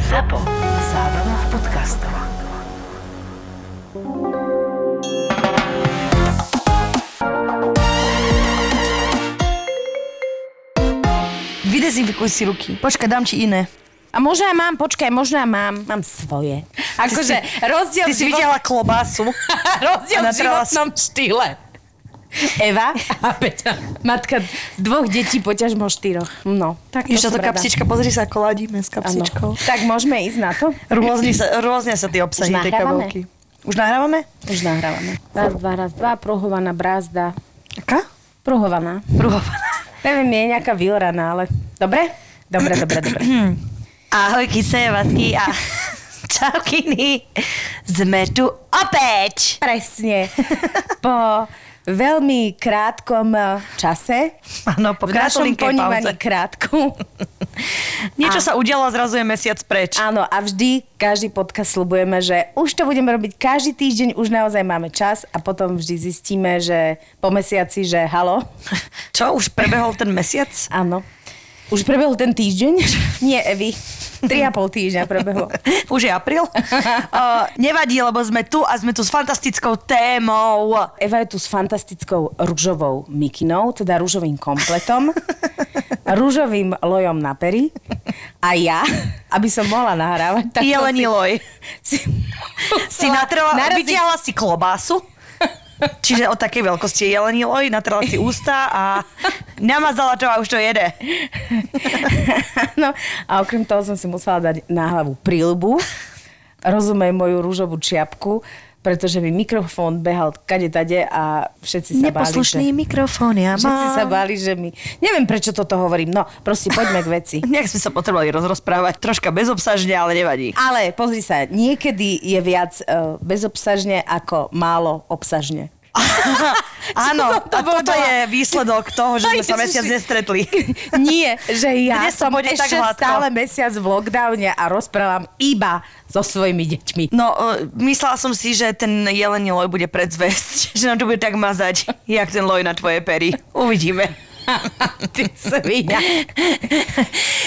ZAPO. Zábrná v podcastov. Vydezinfikuj si ruky. Počkaj, dám ti iné. A možno ja mám, počkaj, možno ja mám, mám svoje. Akože rozdiel Ty si život- videla klobásu. rozdiel v životnom štýle. Eva a Peťa. Matka dvoch detí, poťažmo štyroch. No, tak som táto kapsička, pozri sa, ako ladíme s kapsičkou. Tak môžeme ísť na to? Rôzne sa, rôzne sa tie obsahy nahrávame? kabelky. Už nahrávame? Už nahrávame. Raz, dva, raz, dva, prohovaná brázda. Aká? Prohovaná. Pruhovaná. Neviem, je nejaká vyoraná, ale... Dobre? Dobre, dobre, dobre. Ahojky, Sevasky a čaukiny. Sme tu opäť. Presne. Po veľmi krátkom eh, čase. Áno, po v našom krátolinkej ponímaní pauze. krátku. Niečo A- sa udialo a zrazu je mesiac preč. Áno, a vždy, každý podcast slubujeme, že už to budeme robiť každý týždeň, už naozaj máme čas a potom vždy zistíme, že po mesiaci, že halo, Čo, už prebehol ten mesiac? áno. Už prebehol ten týždeň? Nie, Evi. Tri a pol týždňa prebehlo. Už je apríl? uh, nevadí, lebo sme tu a sme tu s fantastickou témou. Eva je tu s fantastickou rúžovou mikinou, teda rúžovým kompletom, rúžovým lojom na pery a ja, aby som mohla nahrávať, tak Jelení si- loj. si, Si natrela, naraziť- vytiahla si klobásu, čiže od takej veľkosti je jelení loj, natrela si ústa a namazala to a už to jede. No, a okrem toho som si musela dať na hlavu príľbu, rozumej moju rúžovú čiapku, pretože mi mikrofón behal kade tade a všetci sa Neposlušný báli, mikrofón, ja že, všetci mám. sa báli, že mi... Neviem, prečo toto hovorím. No, proste poďme k veci. Nejak sme sa potrebovali rozrozprávať, troška bezobsažne, ale nevadí. Ale pozri sa, niekedy je viac uh, bezobsažne ako málo obsažne. Áno, to a toto povedala? je výsledok toho, že sme sa mesiac nestretli. Nie, že ja Dnes som ešte stále mesiac v lockdowne a rozprávam iba so svojimi deťmi. No, uh, myslela som si, že ten jelení loj bude predzvesť, že nám to bude tak mazať, jak ten loj na tvoje pery. Uvidíme. Ty svinia.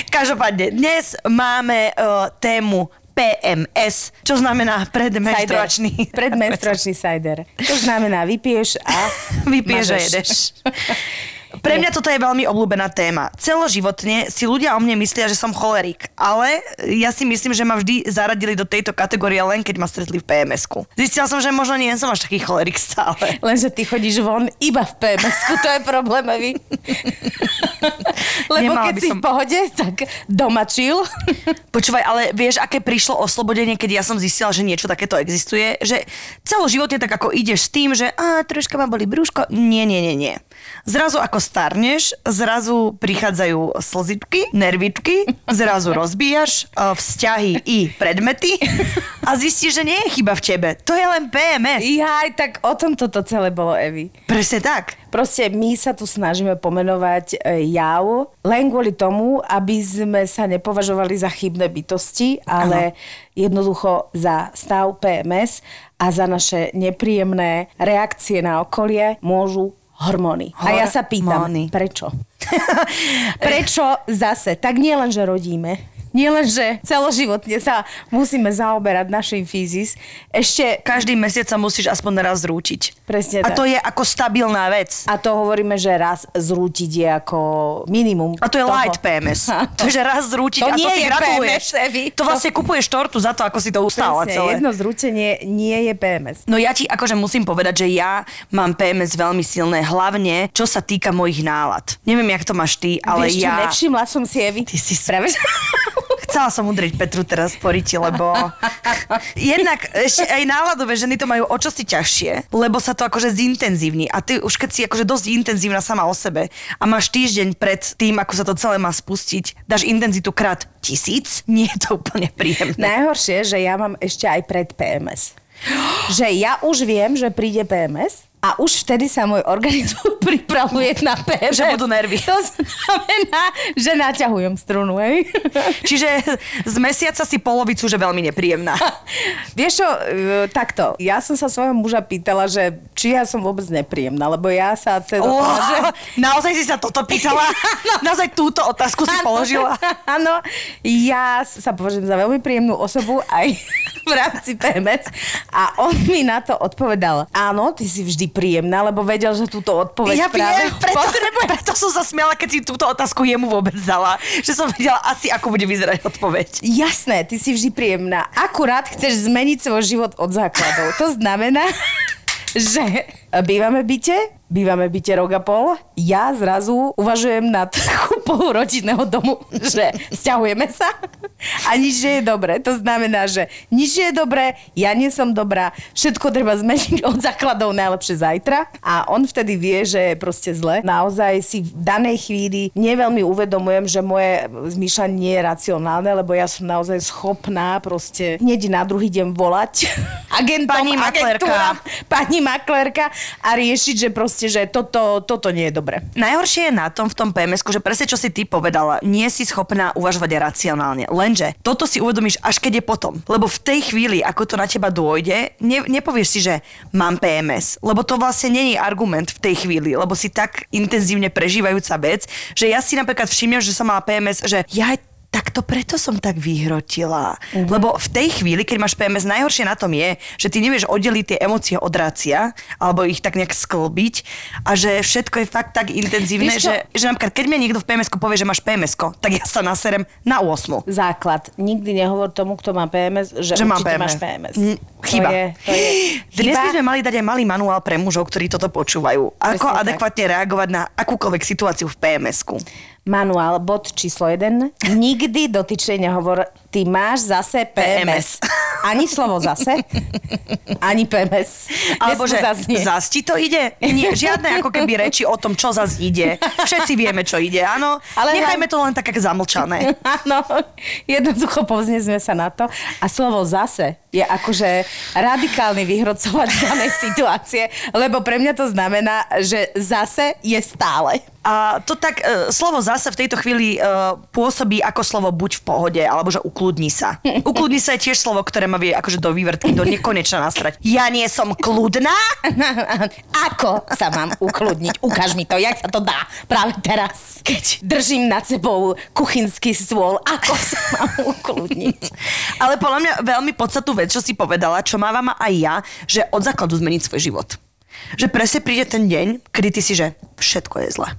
Každopádne, dnes máme uh, tému PMS, čo znamená predmenstruačný. Predmenstruačný cider. To znamená, vypiješ a Vypiješ a jedeš. Pre mňa toto je veľmi obľúbená téma. Celoživotne si ľudia o mne myslia, že som cholerik, ale ja si myslím, že ma vždy zaradili do tejto kategórie len keď ma stretli v PMS-ku. Zistila som, že možno nie som až taký cholerik stále. Lenže ty chodíš von iba v pms to je problém, Evi. Lebo Nemala keď si som- v pohode, tak doma chill. Počúvaj, ale vieš, aké prišlo oslobodenie, keď ja som zistila, že niečo takéto existuje? Že celoživotne tak ako ideš s tým, že a, troška ma boli brúško. Nie, nie, nie, nie. Zrazu ako starneš, zrazu prichádzajú slzitky, nervitky, zrazu rozbíjaš e, vzťahy i predmety a zistíš, že nie je chyba v tebe. To je len PMS. Jaj, tak o tom toto celé bolo, Evi. Presne tak. Proste my sa tu snažíme pomenovať e, jav len kvôli tomu, aby sme sa nepovažovali za chybné bytosti, ale jednoducho za stav PMS a za naše nepríjemné reakcie na okolie môžu hormóny. a ja sa pýtam, Hormóny. prečo? prečo zase? Tak nie len, že rodíme, nie len, že celoživotne sa musíme zaoberať našim fyzis, ešte Každý mesiac sa musíš aspoň raz zrúčiť. Presne A tak. to je ako stabilná vec. A to hovoríme, že raz zrútiť je ako minimum. A to je toho. light PMS. To je, že raz zrútiť To a to nie si je gratuluješ. PMS, Evi. To vlastne kupuješ tortu za to, ako si to ustála Presne, celé. jedno zrútenie nie je PMS. No ja ti akože musím povedať, že ja mám PMS veľmi silné, hlavne čo sa týka mojich nálad. Neviem, jak to máš ty, ale Vieš čo, ja... nevšimla som si Evi. Ty si Práve, Chcela som udriť Petru teraz po riti, lebo jednak ešte aj náladové ženy to majú o čosi ťažšie, lebo sa to akože zintenzívni. A ty už keď si akože dosť intenzívna sama o sebe a máš týždeň pred tým, ako sa to celé má spustiť, dáš intenzitu krát tisíc, nie je to úplne príjemné. Najhoršie, že ja mám ešte aj pred PMS. Že ja už viem, že príde PMS a už vtedy sa môj organizmus pripravuje na PMS. Že budú nervy. To znamená, že naťahujem strunu, hej. Čiže z mesiaca si polovicu, že veľmi nepríjemná. Vieš čo, e, takto, ja som sa svojho muža pýtala, že či ja som vôbec nepríjemná, lebo ja sa teda... Wow, že... naozaj si sa toto pýtala? naozaj túto otázku si položila? Áno, ja sa považujem za veľmi príjemnú osobu aj v rámci PMS a on mi na to odpovedal, áno, ty si vždy príjemná, lebo vedel, že túto odpoveď Ja práve viem, preto, preto som sa smiala, keď si túto otázku jemu vôbec dala. Že som vedela asi, ako bude vyzerať odpoveď. Jasné, ty si vždy príjemná. Akurát chceš zmeniť svoj život od základov. To znamená, že bývame byte, bývame byte rok a pol, ja zrazu uvažujem nad kúpou rodinného domu, že stiahujeme sa a nič nie je dobré. To znamená, že nič nie je dobré, ja nie som dobrá, všetko treba zmeniť od základov najlepšie zajtra a on vtedy vie, že je proste zle. Naozaj si v danej chvíli neveľmi uvedomujem, že moje zmýšľanie nie je racionálne, lebo ja som naozaj schopná proste hneď na druhý deň volať agentom, Pani agentúram, pani maklérka a riešiť, že proste, že toto, toto nie je dobre. Najhoršie je na tom v tom pms že presne čo si ty povedala, nie si schopná uvažovať racionálne. Lenže toto si uvedomíš až keď je potom. Lebo v tej chvíli, ako to na teba dôjde, ne, nepovieš si, že mám PMS. Lebo to vlastne je argument v tej chvíli, lebo si tak intenzívne prežívajúca vec, že ja si napríklad všimnem, že som mala PMS, že ja tak to preto som tak vyhrotila. Uh-huh. Lebo v tej chvíli, keď máš PMS, najhoršie na tom je, že ty nevieš oddeliť tie emócie od rácia, alebo ich tak nejak sklbiť a že všetko je fakt tak intenzívne, že, že napríklad, keď mi niekto v pms povie, že máš pms tak ja sa naserem na 8. Základ. Nikdy nehovor tomu, kto má PMS, že, Že mám PMS. máš PMS. Mm, chyba. To je, to je Dnes chyba. by sme mali dať aj malý manuál pre mužov, ktorí toto počúvajú. Ako Presne tak. adekvátne reagovať na akúkoľvek situáciu v PMS-ku. Manuál, bod číslo 1. Nikdy dotyčne nehovor, ty máš zase PMS. Ani slovo zase, ani PMS. Alebo že zaznieť. zas ti to ide? Nie, žiadne ako keby reči o tom, čo zas ide. Všetci vieme, čo ide, áno. Ale Nechajme to len tak zamlčané. Áno, jednoducho povznesme sa na to. A slovo zase je akože radikálny vyhrocovať danej situácie, lebo pre mňa to znamená, že zase je stále. A to tak, e, slovo zase v tejto chvíli e, pôsobí ako slovo buď v pohode, alebo že ukludni sa. Ukludni sa je tiež slovo, ktoré ma vie akože do vývrtky, do nekonečna nasrať. Ja nie som kľudná? Ako sa mám ukludniť? Ukáž mi to, jak sa to dá práve teraz. Keď držím nad sebou kuchynský stôl, ako sa mám ukludniť? Ale podľa mňa veľmi podstatnú vec, čo si povedala, čo mávam aj ja, že od základu zmeniť svoj život. Že presne príde ten deň, kedy ty si, že všetko je zlé.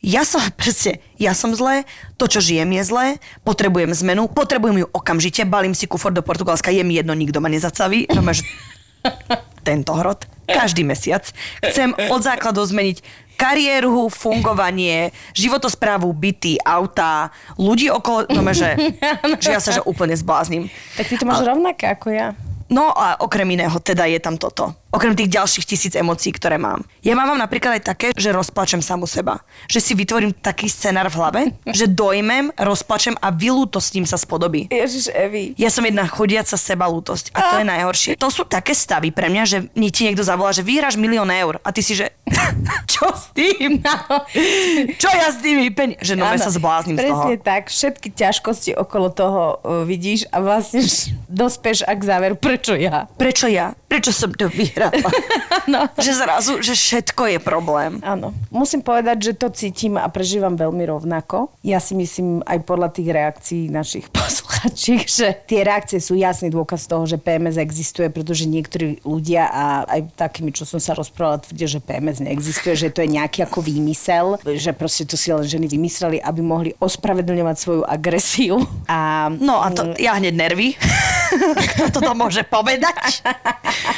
Ja som, presne, ja som zlé, to, čo žijem, je zlé, potrebujem zmenu, potrebujem ju okamžite, balím si kufor do Portugalska, je mi jedno, nikto ma nezacaví, no máš tento hrot, každý mesiac. Chcem od základov zmeniť kariéru, fungovanie, životosprávu, byty, autá, ľudí okolo, no že, že ja sa že úplne zblázním. Tak ty to máš rovnaké ako ja. No a okrem iného teda je tam toto. Okrem tých ďalších tisíc emócií, ktoré mám. Ja mám napríklad aj také, že rozplačem samu seba. Že si vytvorím taký scenár v hlave, že dojmem, rozplačem a vylútostním sa z podoby. Ježiš, Evi. Ja som jedna chodiaca sebalútosť a to je najhoršie. To sú také stavy pre mňa, že ti niekto zavolá, že vyhráš milión eur a ty si, že čo s tým? čo ja s tými peniazmi? Že no, ja sa zblázním z toho. Presne tak, všetky ťažkosti okolo toho vidíš a vlastne dospeš a k záveru, prečo ja? Prečo ja? Prečo som to vyhrala? No. Že zrazu, že všetko je problém. Áno. Musím povedať, že to cítim a prežívam veľmi rovnako. Ja si myslím aj podľa tých reakcií našich posluchačiek, že tie reakcie sú jasný dôkaz toho, že PMS existuje, pretože niektorí ľudia a aj takými, čo som sa rozprávala, tvrdia, že PMS neexistuje, že to je nejaký ako výmysel, že proste to si len ženy vymysleli, aby mohli ospravedlňovať svoju agresiu. A No a to, ja hneď nervy. Kto to môže povedať?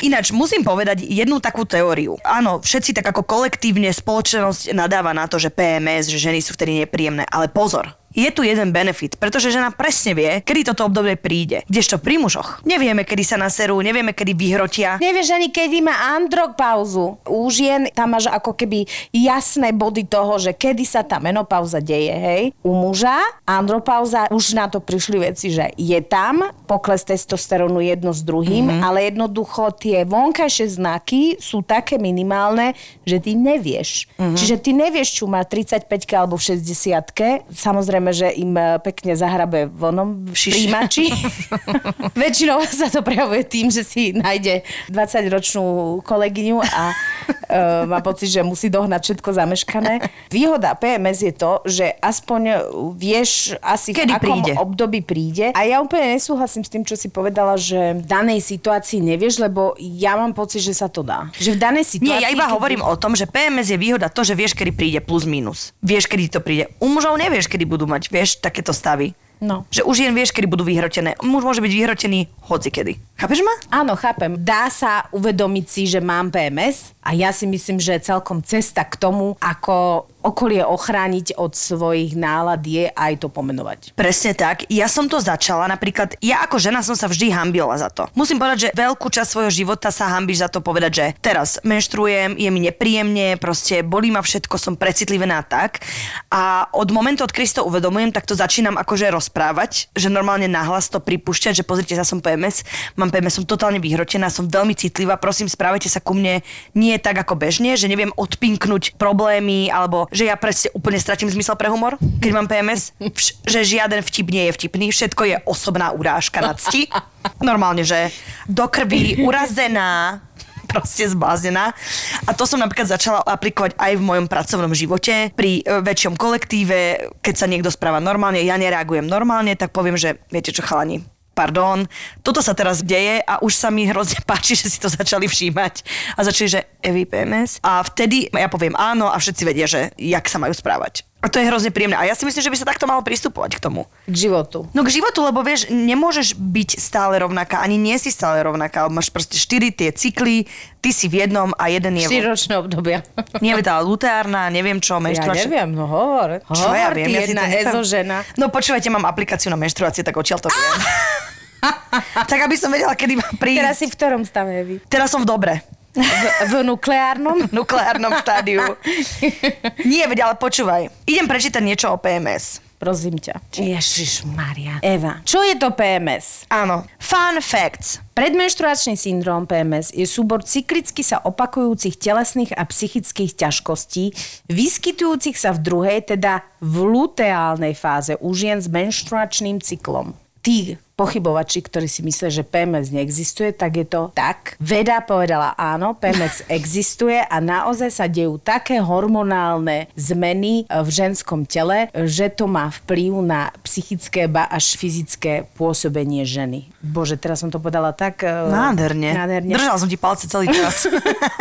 Ináč musím povedať jednu takú teóriu. Áno, všetci tak ako kolektívne spoločnosť nadáva na to, že PMS, že ženy sú vtedy nepríjemné. Ale pozor, je tu jeden benefit, pretože žena presne vie, kedy toto obdobie príde. Kdežto pri mužoch nevieme, kedy sa naserú, nevieme, kedy vyhrotia. Nevieš ani, kedy má andropauzu. U žien tam máš ako keby jasné body toho, že kedy sa tá menopauza deje, hej. U muža andropauza, už na to prišli veci, že je tam pokles testosterónu jedno s druhým, mm-hmm. ale jednoducho tie vonkajšie znaky sú také minimálne, že ty nevieš. Mm-hmm. Čiže ty nevieš, či má 35 alebo v 60 Samozrejme, že im e, pekne zahrabe vonom príjimači. Väčšinou sa to prejavuje tým, že si nájde 20-ročnú kolegyňu a uh, má pocit, že musí dohnať všetko zameškané. Výhoda PMS je to, že aspoň vieš asi Kedy v akom príde. období príde. A ja úplne nesúhlasím s tým, čo si povedala, že v danej situácii nevieš, lebo ja mám pocit, že sa to dá. Že v danej situácii... Nie, ja iba keď- hovorím o tom, že PMS je výhoda to, že vieš, kedy príde plus minus. Vieš, kedy to príde. U mužov nevieš, kedy budú mať, vieš, takéto stavy. No. Že už jen vieš, kedy budú vyhrotené. Muž môže byť vyhrotený hoci kedy. Chápeš ma? Áno, chápem. Dá sa uvedomiť si, že mám PMS a ja si myslím, že celkom cesta k tomu, ako okolie ochrániť od svojich nálad je aj to pomenovať. Presne tak. Ja som to začala, napríklad, ja ako žena som sa vždy hambila za to. Musím povedať, že veľkú časť svojho života sa hambíš za to povedať, že teraz menštruujem, je mi nepríjemne, proste bolí ma všetko, som precitlivená tak. A od momentu, od to uvedomujem, tak to začínam akože rozprávať, že normálne nahlas to pripúšťať, že pozrite sa, som PMS, mám PMS, som totálne vyhrotená, som veľmi citlivá, prosím, správajte sa ku mne nie tak ako bežne, že neviem odpinknúť problémy, alebo že ja presne úplne stratím zmysel pre humor, keď mám PMS, Vš- že žiaden vtip nie je vtipný, všetko je osobná urážka na cti. Normálne, že do krvi urazená, proste zbláznená. A to som napríklad začala aplikovať aj v mojom pracovnom živote. Pri e, väčšom kolektíve, keď sa niekto správa normálne, ja nereagujem normálne, tak poviem, že viete čo chalani, pardon, toto sa teraz deje a už sa mi hrozne páči, že si to začali všímať. A začali, že Evi PMS. A vtedy ja poviem áno a všetci vedia, že jak sa majú správať. A to je hrozne príjemné. A ja si myslím, že by sa takto malo pristupovať k tomu. K životu. No k životu, lebo vieš, nemôžeš byť stále rovnaká, ani nie si stále rovnaká. Máš proste štyri tie cykly, ty si v jednom a jeden je... Štyročné obdobia. Nie, tá luteárna, neviem čo, Ja menštruačná. neviem, no hovor. Čo hovor, ja viem, ja si jedna to neviem. ezožena. No počúvajte, mám aplikáciu na menštruácie, tak odtiaľ to viem. tak aby som vedela, kedy mám prísť. Teraz si v ktorom stave, Evi? Teraz som v dobre. V, v nukleárnom? V nukleárnom štádiu. Nie, veď, ale počúvaj. Idem prečítať niečo o PMS. Prosím ťa. Ježiš Maria. Eva, čo je to PMS? Áno. Fun facts. Predmenštruačný syndrom PMS je súbor cyklicky sa opakujúcich telesných a psychických ťažkostí, vyskytujúcich sa v druhej, teda v luteálnej fáze u žien s menštruačným cyklom. Tí pochybovači, ktorí si myslia, že PMS neexistuje, tak je to tak. Veda povedala áno, PMS existuje a naozaj sa dejú také hormonálne zmeny v ženskom tele, že to má vplyv na psychické, ba až fyzické pôsobenie ženy. Bože, teraz som to povedala tak... eh, Nádherne. Nádherne. Držal som ti palce celý čas.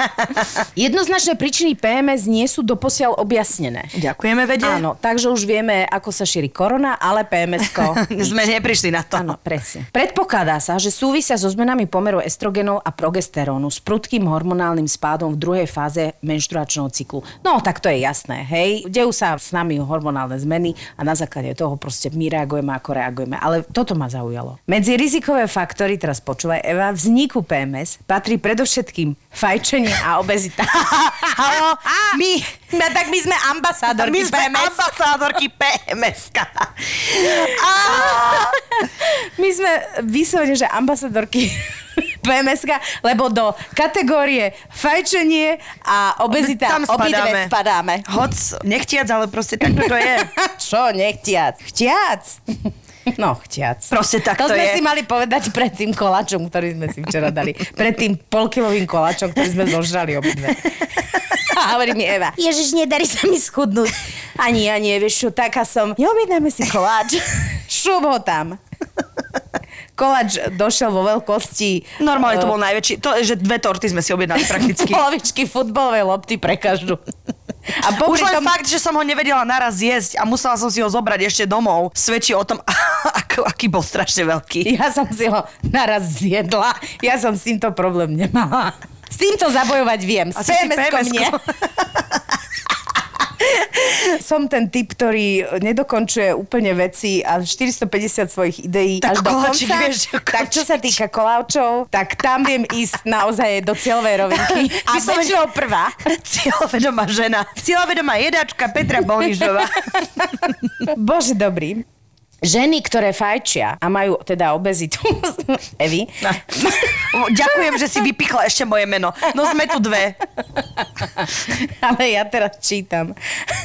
Jednoznačné príčiny PMS nie sú doposiaľ objasnené. Ďakujeme, vede. Áno, takže už vieme, ako sa šíri korona, ale PMS-ko... Sme neprišli na to. Áno, presne. Predpokladá sa, že súvisia so zmenami pomeru estrogenov a progesterónu s prudkým hormonálnym spádom v druhej fáze menštruačného cyklu. No, tak to je jasné, hej. Dejú sa s nami hormonálne zmeny a na základe toho proste my reagujeme, ako reagujeme. Ale toto ma zaujalo. Medzi rizikové faktory, teraz počúvaj Eva, vzniku PMS patrí predovšetkým fajčenie a obezita. Halo, my, No tak my sme ambasádorky my sme PMS. ambasádorky PMS. My sme vyslovene, že ambasadorky PMS, lebo do kategórie fajčenie a obezita Tam obidve spadáme. Hoc, nechtiac, ale proste takto to je. Čo, nechtiac? Chtiac? No, chtiac. Proste tak to to sme je. si mali povedať pred tým koláčom, ktorý sme si včera dali. Pred tým polkilovým koláčom, ktorý sme zožrali obidve. A hovorí mi Eva, Ježiš, nedarí sa mi schudnúť. Ani ja nie, vieš čo, taká som. Neobjednáme si koláč. Šup ho tam. Koláč došiel vo veľkosti Normálne to bol najväčší. To, že dve torty sme si objednali prakticky. polovičky futbalovej lopty pre každú. A Už len tom, fakt, že som ho nevedela naraz jesť a musela som si ho zobrať ešte domov, svedčí o tom, ako, aký bol strašne veľký. ja som si ho naraz zjedla. Ja som s týmto problém nemala. S týmto zabojovať viem. S PMS-kom PMS-ko. nie. Som ten typ, ktorý nedokončuje úplne veci a 450 svojich ideí Tak až do konca. vieš tak čo sa týka koláčov, tak tam viem ísť naozaj do cieľovej rovinky. A Vyslovene- väčšinou prvá. Cieľovedomá žena. Cieľovedomá jedačka Petra Bolnižová. Bože dobrý. Ženy, ktoré fajčia a majú teda obezitu, Evi, Ďakujem, že si vypichla ešte moje meno. No sme tu dve. ale ja teraz čítam,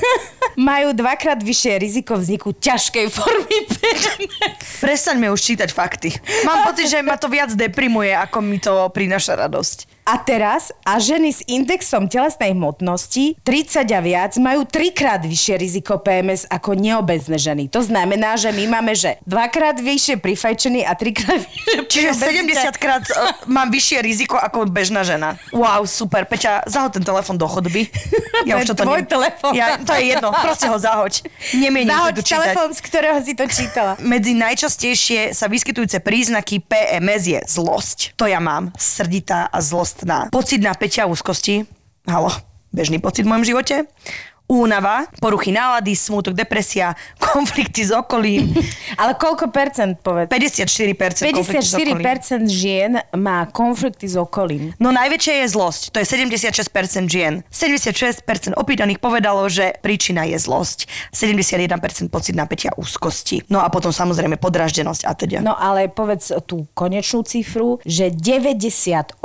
majú dvakrát vyššie riziko vzniku ťažkej formy PMS. Prestaňme už čítať fakty. Mám pocit, že ma to viac deprimuje, ako mi to prináša radosť. A teraz, a ženy s indexom telesnej hmotnosti 30 a viac majú trikrát vyššie riziko PMS ako neobezné ženy. To znamená, že my máme, že dvakrát vyššie pri fajčení a trikrát vyššie Čiže obezite. 70 krát uh, mám vyššie riziko ako bežná žena. Wow, super. Peťa, zahoď ten telefon do chodby. To je tvoj telefón. Ja, to je jedno, proste ho zahoď. Nemienim Zahoď to telefón, z ktorého si to čítala. Medzi najčastejšie sa vyskytujúce príznaky PMS je zlosť. To ja mám. Srditá a zlostná. Pocit napätia a úzkosti. Halo, bežný pocit v mojom živote. Únava, poruchy nálady, smútok, depresia, konflikty s okolím. Ale koľko percent povedz? 54% konflikty s okolím. 54% žien má konflikty s okolím. No najväčšia je zlosť, to je 76% žien. 76% opýtaných povedalo, že príčina je zlosť. 71% pocit napätia úzkosti. No a potom samozrejme podraždenosť a teda. No ale povedz tú konečnú cifru, že 98%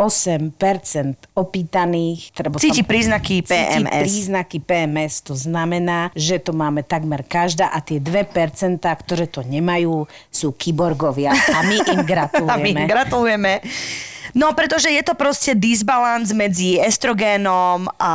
opýtaných... Treba Cíti príznaky Cíti PMS. príznaky PMS, to znamená, že to máme takmer každá a tie 2%, ktoré to nemajú, sú kyborgovia a my im A my gratulujeme. gratulujeme. No, pretože je to proste disbalans medzi estrogénom a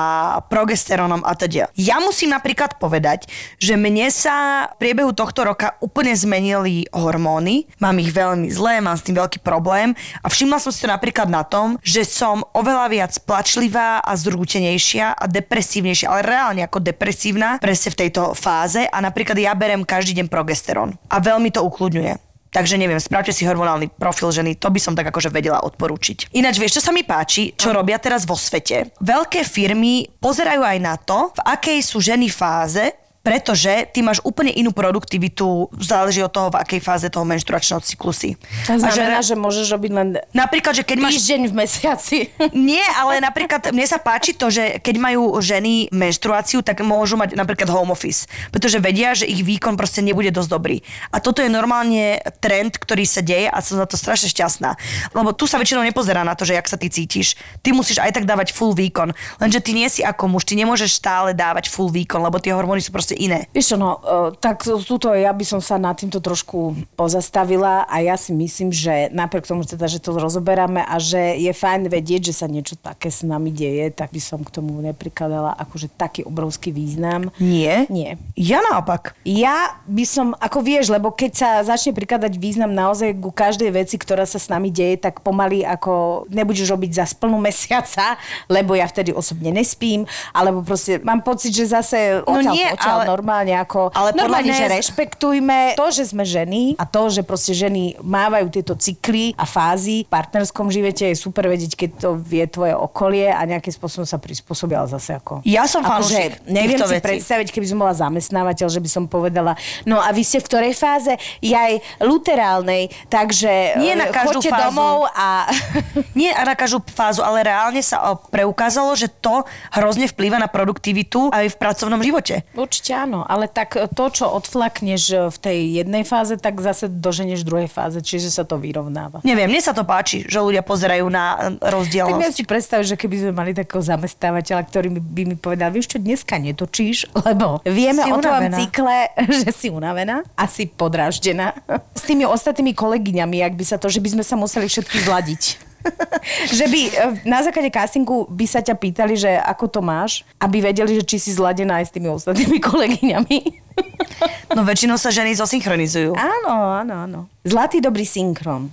progesterónom a teda. Ja musím napríklad povedať, že mne sa v priebehu tohto roka úplne zmenili hormóny. Mám ich veľmi zlé, mám s tým veľký problém a všimla som si to napríklad na tom, že som oveľa viac plačlivá a zrútenejšia a depresívnejšia, ale reálne ako depresívna presne v tejto fáze a napríklad ja berem každý deň progesterón a veľmi to ukludňuje. Takže neviem, spravte si hormonálny profil ženy, to by som tak akože vedela odporúčiť. Ináč vieš, čo sa mi páči, čo robia teraz vo svete? Veľké firmy pozerajú aj na to, v akej sú ženy fáze, pretože ty máš úplne inú produktivitu, záleží od toho, v akej fáze toho menštruačného cyklu si. To A že znamená, že môžeš robiť len Napríklad, že keď máš týždeň v mesiaci. nie, ale napríklad mne sa páči to, že keď majú ženy menštruáciu, tak môžu mať napríklad home office, pretože vedia, že ich výkon proste nebude dosť dobrý. A toto je normálne trend, ktorý sa deje a som za to strašne šťastná. Lebo tu sa väčšinou nepozerá na to, že jak sa ty cítiš. Ty musíš aj tak dávať full výkon. Lenže ty nie si ako muž, ty nemôžeš stále dávať full výkon, lebo tie hormóny sú proste iné. Vieš čo, no, e, tak túto ja by som sa nad týmto trošku pozastavila a ja si myslím, že napriek tomu teda, že to rozoberáme a že je fajn vedieť, že sa niečo také s nami deje, tak by som k tomu neprikladala akože taký obrovský význam. Nie? Nie. Ja naopak. Ja by som, ako vieš, lebo keď sa začne prikladať význam naozaj ku každej veci, ktorá sa s nami deje, tak pomaly ako nebudeš robiť za splnú mesiaca, lebo ja vtedy osobne nespím, alebo proste mám pocit, že zase No odtiaľ, nie, odtiaľ ale- normálne ako... ale normálne, mňa že rešpektujme to, že sme ženy a to, že proste ženy mávajú tieto cykly a fázy v partnerskom živote je super vedieť, keď to vie tvoje okolie a nejakým spôsobom sa prispôsobia, ale zase ako... Ja som Akože fanúšik neviem si vecí. predstaviť, keby som bola zamestnávateľ, že by som povedala, no a vy ste v ktorej fáze? Ja aj luterálnej, takže Nie na e, každú fázu. domov a... Nie na každú fázu, ale reálne sa preukázalo, že to hrozne vplýva na produktivitu aj v pracovnom živote. Určite áno, ale tak to, čo odflakneš v tej jednej fáze, tak zase doženeš v druhej fáze, čiže sa to vyrovnáva. Neviem, mne sa to páči, že ľudia pozerajú na e, Tak ja si predstav, že keby sme mali takého zamestnávateľa, ktorý by mi povedal, vieš čo, dneska netočíš, lebo vieme Si o tvojom cykle, že si unavená a si podráždená. S tými ostatnými kolegyňami, ak by sa to, že by sme sa museli všetky zladiť. že by e, na základe castingu by sa ťa pýtali, že ako to máš, aby vedeli, že či si zladená aj s tými ostatnými kolegyňami. No väčšinou sa ženy zosynchronizujú. áno, áno, áno. Zlatý dobrý synchron.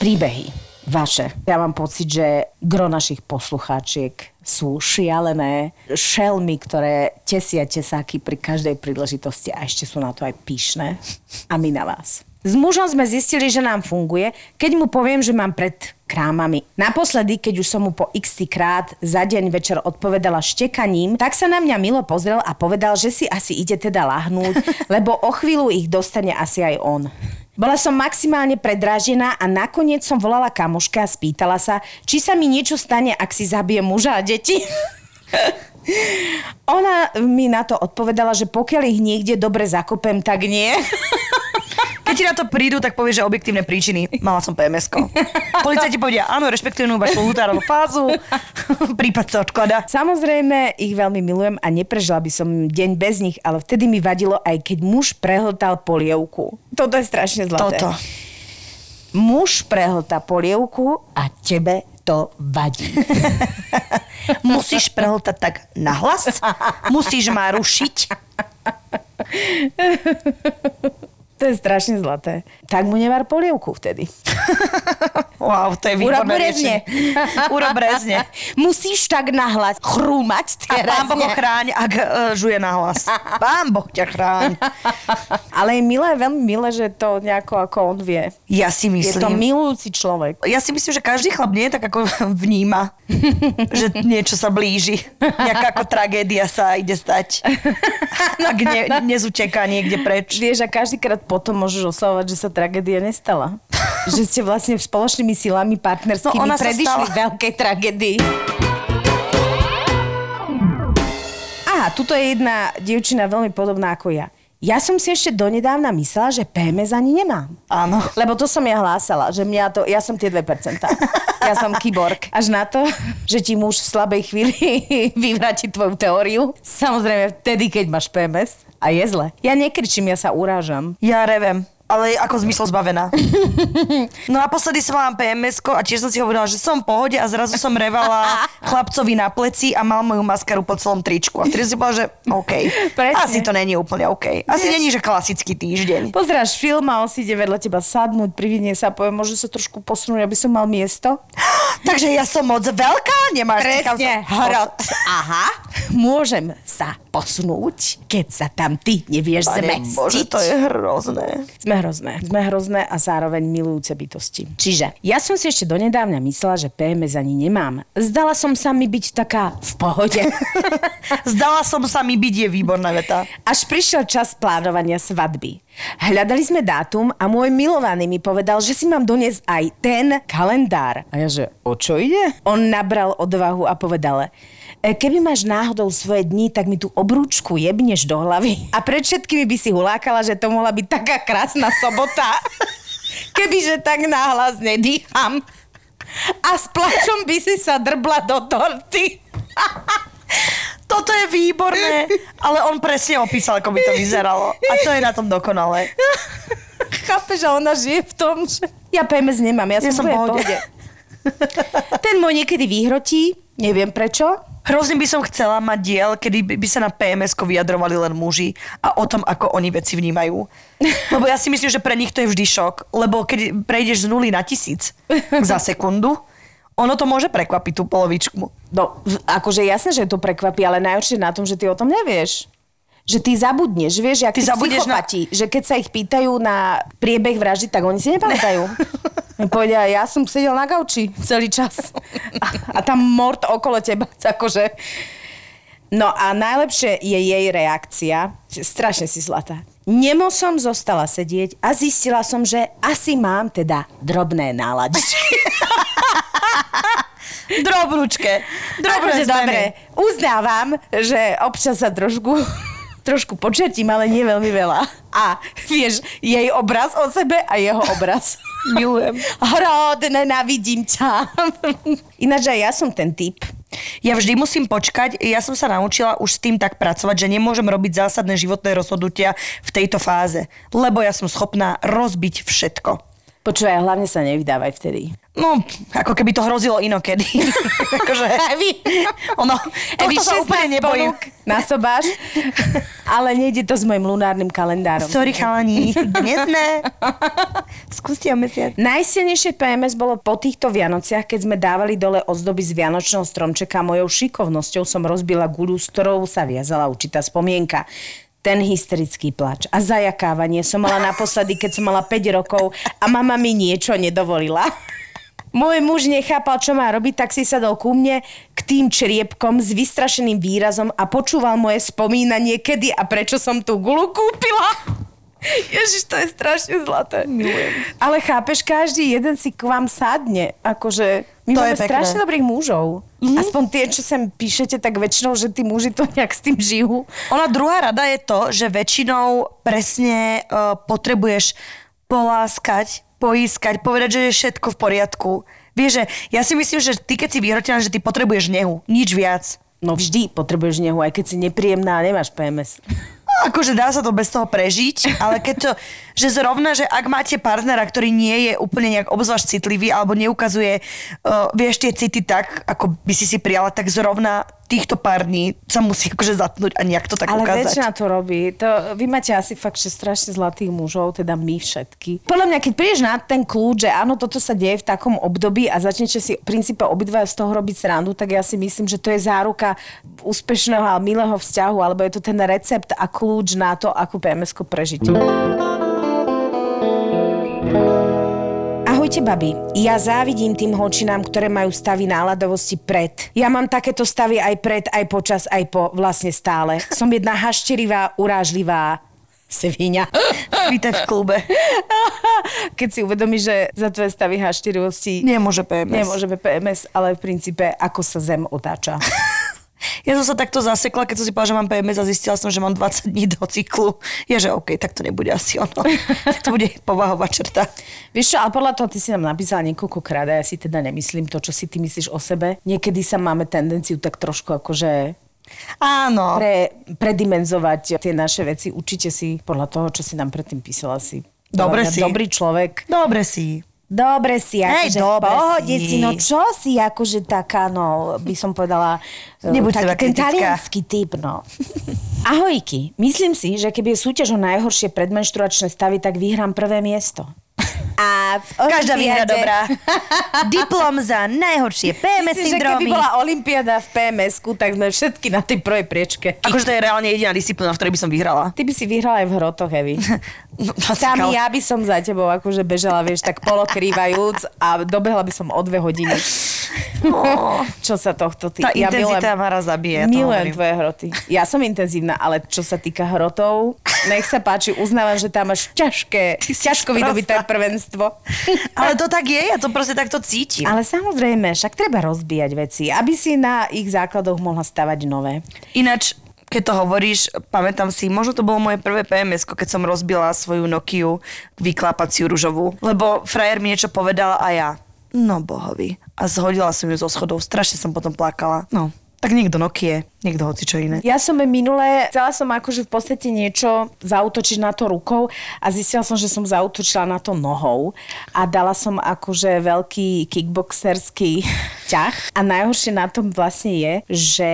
Príbehy vaše. Ja mám pocit, že gro našich poslucháčiek sú šialené šelmy, ktoré tesia tesáky pri každej príležitosti a ešte sú na to aj pyšné. A my na vás. S mužom sme zistili, že nám funguje, keď mu poviem, že mám pred krámami. Naposledy, keď už som mu po x krát za deň večer odpovedala štekaním, tak sa na mňa milo pozrel a povedal, že si asi ide teda lahnúť, lebo o chvíľu ich dostane asi aj on. Bola som maximálne predrážená a nakoniec som volala kamoška a spýtala sa, či sa mi niečo stane, ak si zabije muža a deti. Ona mi na to odpovedala, že pokiaľ ich niekde dobre zakopem, tak nie. Keď ti na to prídu, tak povieš, že objektívne príčiny. Mala som pms Policajti povedia, áno, rešpektujú vašu lutárovú fázu. Prípad sa odklada. Samozrejme, ich veľmi milujem a neprežila by som deň bez nich, ale vtedy mi vadilo aj keď muž prehltal polievku. Toto je strašne zlaté. Toto. Muž prehltá polievku a tebe to vadí. Musíš prehltať tak nahlas? Musíš ma rušiť? To je strašne zlaté. Tak mu nevar polievku vtedy. Wow, to je Urob výborné brezne. riešenie. Urob brezne. Musíš tak nahlas chrúmať A pán Boh ho chráň, ak uh, žuje na hlas. Pán Boh ťa chráň. Ale je milé, veľmi milé, že to nejako ako on vie. Ja si Je to myslím... milujúci človek. Ja si myslím, že každý chlap nie tak ako vníma, že niečo sa blíži. Nejaká ako tragédia sa ide stať. Ak ne, nezuteká niekde preč. Vieš, a každýkrát potom môžeš oslavovať, že sa tragédia nestala. že ste vlastne spoločnými silami partnerskými No, ona predišli stala. veľkej tragédii. Aha, tuto je jedna dievčina veľmi podobná ako ja. Ja som si ešte donedávna myslela, že PMS ani nemám. Áno. Lebo to som ja hlásala, že mňa to, ja som tie 2%. Ja som kyborg. Až na to, že ti muž v slabej chvíli vyvráti tvoju teóriu. Samozrejme vtedy, keď máš PMS. A je zle. Ja nekričím, ja sa urážam. Ja revem ale ako zmysel zbavená. No a posledy som mala pms a tiež som si hovorila, že som v pohode a zrazu som revala chlapcovi na pleci a mal moju maskaru po celom tričku. A vtedy si povedala, že OK. Presne. Asi to není úplne OK. Asi Vieš. není, že klasický týždeň. Pozráš film a on si ide vedľa teba sadnúť, privinie sa a povie, môže sa trošku posunúť, aby som mal miesto. Takže ja som moc veľká, nemáš kam sa- hrot. Aha, môžem sa posunúť, keď sa tam ty nevieš Pane zmestiť. Bože, to je hrozné. Sme hrozné. Sme hrozné a zároveň milujúce bytosti. Čiže ja som si ešte donedávna myslela, že PMS ani nemám. Zdala som sa mi byť taká v pohode. Zdala som sa mi byť je výborná veta. Až prišiel čas plánovania svadby. Hľadali sme dátum a môj milovaný mi povedal, že si mám doniesť aj ten kalendár. A ja že, o čo ide? On nabral odvahu a povedal, "E, keby máš náhodou svoje dni, tak mi tú obrúčku jebneš do hlavy. A pred všetkými by si hulákala, že to mohla byť taká krásna sobota. Kebyže tak náhlas nedýcham. A s plačom by si sa drbla do torty. Toto je výborné, ale on presne opísal, ako by to vyzeralo. A to je na tom dokonalé. Chápeš, a ona žije v tom, že... Ja PMS nemám, ja, Ja som, som v pohode. Ten môj niekedy vyhrotí, neviem prečo. Hrozne by som chcela mať diel, kedy by sa na pms vyjadrovali len muži a o tom, ako oni veci vnímajú. Lebo ja si myslím, že pre nich to je vždy šok, lebo keď prejdeš z nuly na tisíc za sekundu, ono to môže prekvapiť tú polovičku. No, akože jasné, že to prekvapí, ale najhoršie na tom, že ty o tom nevieš. Že ty zabudneš, vieš, jak Ty zabudneš na- že keď sa ich pýtajú na priebeh vraždy, tak oni si nepamätajú. Ne. Povedia, ja som sedel na gauči celý čas. A, a tam mort okolo teba, akože... No a najlepšie je jej reakcia, strašne si zlatá. Nemo som zostala sedieť a zistila som, že asi mám teda drobné náladičky. Drobručke. Drobné Akože dobre, uznávam, že občas sa trošku, trošku počertím, ale nie veľmi veľa. A vieš, jej obraz o sebe a jeho obraz. Milujem. Hrod, nenávidím ťa. Ináč aj ja som ten typ. Ja vždy musím počkať, ja som sa naučila už s tým tak pracovať, že nemôžem robiť zásadné životné rozhodnutia v tejto fáze, lebo ja som schopná rozbiť všetko. Počúvaj, hlavne sa nevydávaj vtedy. No, ako keby to hrozilo inokedy. akože, Evi, ono, Evi, sa 16 úplne nebojím. nasobáš, ale nejde to s mojim lunárnym kalendárom. Sorry, chalani, dnes ne. Skúste o mesiac. Najsilnejšie PMS bolo po týchto Vianociach, keď sme dávali dole ozdoby z Vianočného stromčeka. Mojou šikovnosťou som rozbila guľu, s ktorou sa viazala určitá spomienka. Ten hysterický plač a zajakávanie som mala naposledy, keď som mala 5 rokov a mama mi niečo nedovolila. Môj muž nechápal, čo má robiť, tak si sadol ku mne k tým čriepkom s vystrašeným výrazom a počúval moje spomínanie, kedy a prečo som tú gulu kúpila. Ježiš, to je strašne zlaté. Milujem. Ale chápeš, každý jeden si k vám sadne. Akože, my To je máme pekné. strašne dobrých mužov. Mm-hmm. Aspoň tie, čo sem píšete, tak väčšinou, že tí muži to nejak s tým žijú. Ona druhá rada je to, že väčšinou presne uh, potrebuješ poláskať, poískať, povedať, že je všetko v poriadku. Vieš, že ja si myslím, že ty, keď si vyhrotená, že ty potrebuješ nehu, nič viac. No vždy potrebuješ nehu, aj keď si nepríjemná a nemáš PMS. Akože dá sa to bez toho prežiť, ale keď to, že zrovna, že ak máte partnera, ktorý nie je úplne nejak obzvlášť citlivý alebo neukazuje, uh, vieš, tie city tak, ako by si si prijala, tak zrovna týchto pár dní sa musí akože zatnúť a nejak to tak Ale ukázať. väčšina to robí. To, vy máte asi fakt, že strašne zlatých mužov, teda my všetky. Podľa mňa, keď prídeš na ten kľúč, že áno, toto sa deje v takom období a začnete si v princípe obidva z toho robiť srandu, tak ja si myslím, že to je záruka úspešného a milého vzťahu, alebo je to ten recept a kľúč na to, akú PMS-ku prežiť. Ahojte, babi. Ja závidím tým holčinám, ktoré majú stavy náladovosti pred. Ja mám takéto stavy aj pred, aj počas, aj po, vlastne stále. Som jedna hašterivá, urážlivá svinia. Vítaj v klube. Keď si uvedomíš, že za tvoje stavy hašterivosti Nemôže PMS. nemôžeme PMS, ale v princípe ako sa zem otáča. Ja som sa takto zasekla, keď som si povedala, že mám PMS a zistila som, že mám 20 dní do cyklu. Je, že OK, tak to nebude asi ono. Tak to bude povahová črta. Vieš čo, ale podľa toho ty si nám napísala niekoľkokrát a ja si teda nemyslím to, čo si ty myslíš o sebe. Niekedy sa máme tendenciu tak trošku akože Áno. pre, predimenzovať tie naše veci. Určite si podľa toho, čo si nám predtým písala, si Dobre si. dobrý človek. Dobre si. Dobre si, akože v pohode si. si. No čo si, akože taká, no, by som povedala, Nebuď taký ten talianský typ, no. Ahojky, myslím si, že keby je súťaž o najhoršie predmenštruačné stavy, tak vyhrám prvé miesto. A v Každá výhra dobrá. Diplom za najhoršie PMS Myslím, že keby syndromy. bola olympiáda v PMS-ku, tak sme všetky na tej prvej priečke. Akože to je reálne jediná disciplína, v ktorej by som vyhrala. Ty by si vyhrala aj v hrotoch, Evi. No, Tam ale- ja by som za tebou akože bežala, vieš, tak polokrývajúc a dobehla by som o dve hodiny. Čo sa tohto týka. Tá intenzita ma raz zabije, ja to Milujem tvoje hroty. Ja som intenzívna, ale čo sa týka hrotov, nech sa páči, uznávam, že tam máš ťažké, ťažko vydobité prvenstvo. Ale to tak je, ja to proste takto cítim. Ale samozrejme, však treba rozbíjať veci, aby si na ich základoch mohla stavať nové. Ináč, keď to hovoríš, pamätám si, možno to bolo moje prvé pms keď som rozbila svoju Nokiu vyklápaciu ružovú. Lebo frajer mi niečo povedal a ja, no bohovi. A zhodila som ju zo schodov, strašne som potom plakala. No, tak niekto Nokie, niekto hoci čo iné. Ja som minule, chcela som akože v podstate niečo zautočiť na to rukou a zistila som, že som zautočila na to nohou a dala som akože veľký kickboxerský ťah a najhoršie na tom vlastne je, že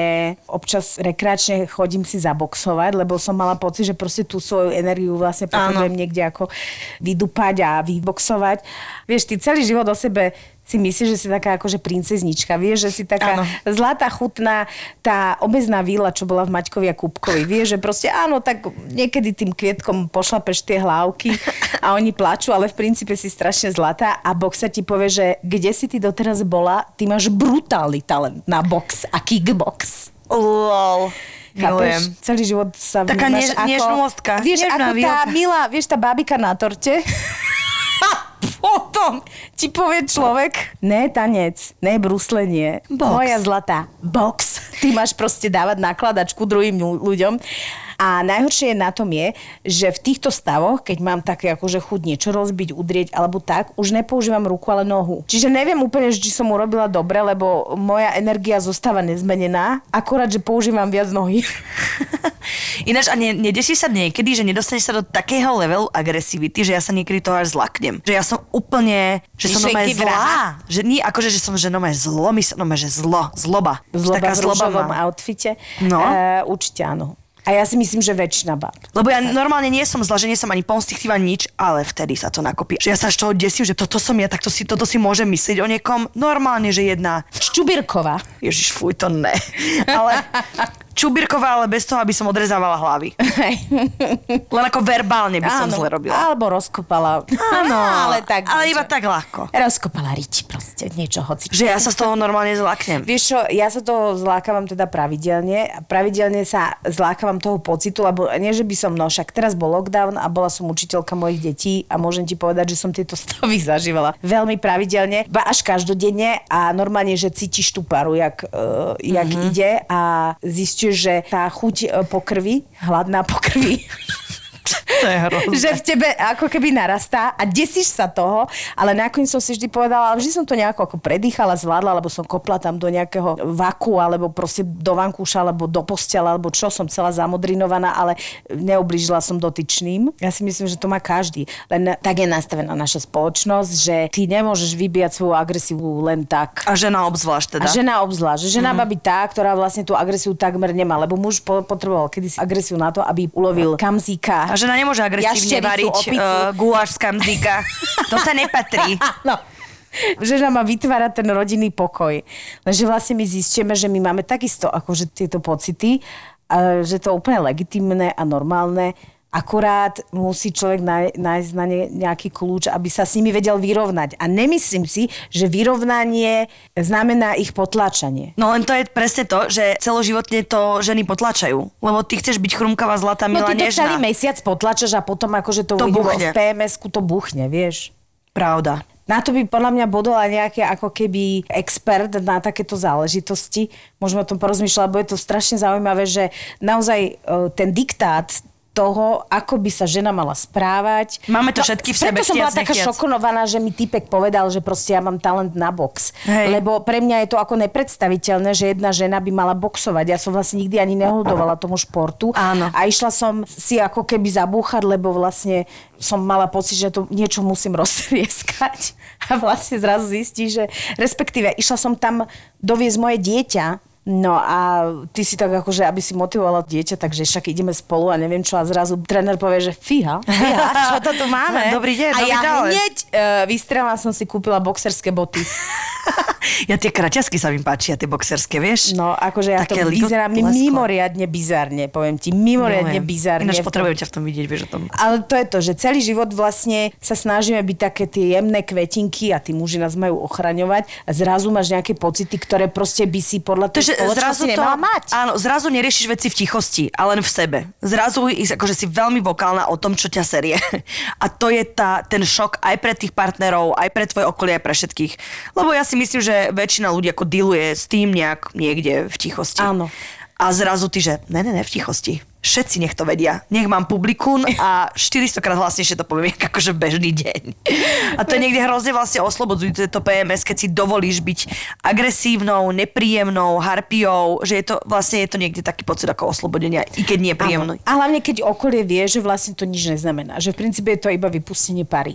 občas rekreačne chodím si zaboxovať, lebo som mala pocit, že proste tú svoju energiu vlastne potrebujem niekde ako vydupať a vyboxovať. Vieš, ty celý život o sebe si myslíš, že si taká akože princeznička, vieš, že si taká Áno. zlatá, chutná, tá obezná víla, čo bola v Maťkovi a Kupkovi. Vieš, že proste áno, tak niekedy tým kvietkom pošlapeš tie hlávky a oni plačú, ale v princípe si strašne zlatá a boxa ti povie, že kde si ty doteraz bola, ty máš brutálny talent na box a kickbox. Lol. Milujem. Chápeš? Celý život sa Taká vnímaš než- ako... nežnôstka, Vieš, nežná ako tá milá, vieš, tá bábika na torte? Potom ti povie človek, ne tanec, ne bruslenie, Box. moja zlatá, box. Ty máš proste dávať nakladačku druhým ľu- ľuďom. A najhoršie na tom je, že v týchto stavoch, keď mám také akože chuť niečo rozbiť, udrieť alebo tak, už nepoužívam ruku, ale nohu. Čiže neviem úplne, či som urobila dobre, lebo moja energia zostáva nezmenená, akorát, že používam viac nohy. Ináč, a ne, nedesí sa niekedy, že nedostaneš sa do takého levelu agresivity, že ja sa niekedy toho až zlaknem. Že ja som úplne, že som vraha. zlá. Že nie, akože, že som že nové zlo, mysl, nové, že zlo, zloba. Že Zloba taká v rúžovom outfite. No. Uh, určite áno. A ja si myslím, že väčšina báb. Lebo ja normálne nie som zla, že nie som ani pomstichtivá nič, ale vtedy sa to nakopí. Že ja sa až toho desím, že toto som ja, tak to si, toto si môžem myslieť o niekom. Normálne, že jedna Ščubírková. Ježiš, fuj, to ne. Ale čubírkovala, ale bez toho, aby som odrezávala hlavy. Len ako verbálne by som Áno, zle robila. Alebo rozkopala. Áno, ale tak. ale iba tak ľahko. Rozkopala riči proste, niečo hoci. Že ja sa z toho normálne zlaknem. Vieš čo, ja sa toho zlákavam teda pravidelne. A Pravidelne sa zlákavam toho pocitu, lebo nie, že by som, no však teraz bol lockdown a bola som učiteľka mojich detí a môžem ti povedať, že som tieto stavy zažívala veľmi pravidelne, ba až každodenne a normálne, že cítiš tú paru, jak, uh, jak mm-hmm. ide a zistíš, že tá chuť e, po krvi, hladná po krvi, To je hrozné. že v tebe ako keby narastá a desíš sa toho, ale nakoniec som si vždy povedala, ale vždy som to nejako ako predýchala, zvládla, lebo som kopla tam do nejakého vaku, alebo proste do vankúša, alebo do postela, alebo čo, som celá zamodrinovaná, ale neublížila som dotyčným. Ja si myslím, že to má každý. Len tak je nastavená naša spoločnosť, že ty nemôžeš vybíjať svoju agresiu len tak. A žena obzvlášť teda. A žena obzvlášť. Že žena má byť tá, ktorá vlastne tú agresiu takmer nemá, lebo muž po- potreboval kedysi agresiu na to, aby ulovil kamzíka. A žena nemôže agresívne Jaštericu, variť opicu. uh, guláš z kamzíka. To sa nepatrí. Áno. Žena má vytvárať ten rodinný pokoj. Lenže vlastne my zistíme, že my máme takisto akože tieto pocity, a že to je úplne legitimné a normálne. Akurát musí človek náj- nájsť na ne nejaký kľúč, aby sa s nimi vedel vyrovnať. A nemyslím si, že vyrovnanie znamená ich potlačanie. No len to je presne to, že celoživotne to ženy potlačajú. Lebo ty chceš byť chrumkavá, zlatá, No milá, ty to nežná. celý mesiac potlačaš a potom akože to, To v PMS-ku to buchne, vieš. Pravda. Na to by podľa mňa bodol aj nejaký ako keby expert na takéto záležitosti. Môžeme o tom porozmýšľať, lebo je to strašne zaujímavé, že naozaj e, ten diktát toho, ako by sa žena mala správať. Máme to všetky v sebe, Preto som bola taká nechtiac. šokovaná, že mi typek povedal, že proste ja mám talent na box. Hej. Lebo pre mňa je to ako nepredstaviteľné, že jedna žena by mala boxovať. Ja som vlastne nikdy ani nehodovala tomu športu. Áno. A išla som si ako keby zabúchať, lebo vlastne som mala pocit, že to niečo musím roztrieskať. A vlastne zrazu zistí, že respektíve išla som tam doviezť moje dieťa, No a ty si tak akože, aby si motivovala dieťa, takže však ideme spolu a neviem čo a zrazu tréner povie, že fíha, fíha, čo to tu máme? Dobrý deň, A ja dále. hneď uh, vystrelila som si kúpila boxerské boty. Ja tie kraťasky sa mi páčia, tie boxerské, vieš? No akože ja Také to vyzerám mimoriadne bizarne, poviem ti, mimoriadne Milujem. bizarne. Ináč potrebujem ťa v tom vidieť, vieš o tom. Ale to je to, že celý život vlastne sa snažíme byť také tie jemné kvetinky a tí muži nás majú ochraňovať a zrazu máš nejaké pocity, ktoré proste by si podľa spoločnosti zrazu to, mať. áno, zrazu neriešiš veci v tichosti, ale len v sebe. Zrazu akože si veľmi vokálna o tom, čo ťa serie. A to je tá, ten šok aj pre tých partnerov, aj pre tvoje okolie, aj pre všetkých. Lebo ja si myslím, že väčšina ľudí ako dealuje s tým nejak niekde v tichosti. Áno. A zrazu ty, že ne, ne, ne, v tichosti. Všetci nech to vedia. Nech mám publikún a 400 krát hlasnejšie to poviem, akože bežný deň. A to je niekde hrozne vlastne oslobodzujúce to PMS, keď si dovolíš byť agresívnou, nepríjemnou, harpiou, že je to vlastne je to niekde taký pocit ako oslobodenia, i keď nie príjemný. Áno. A hlavne, keď okolie vie, že vlastne to nič neznamená. Že v princípe je to iba vypustenie pary.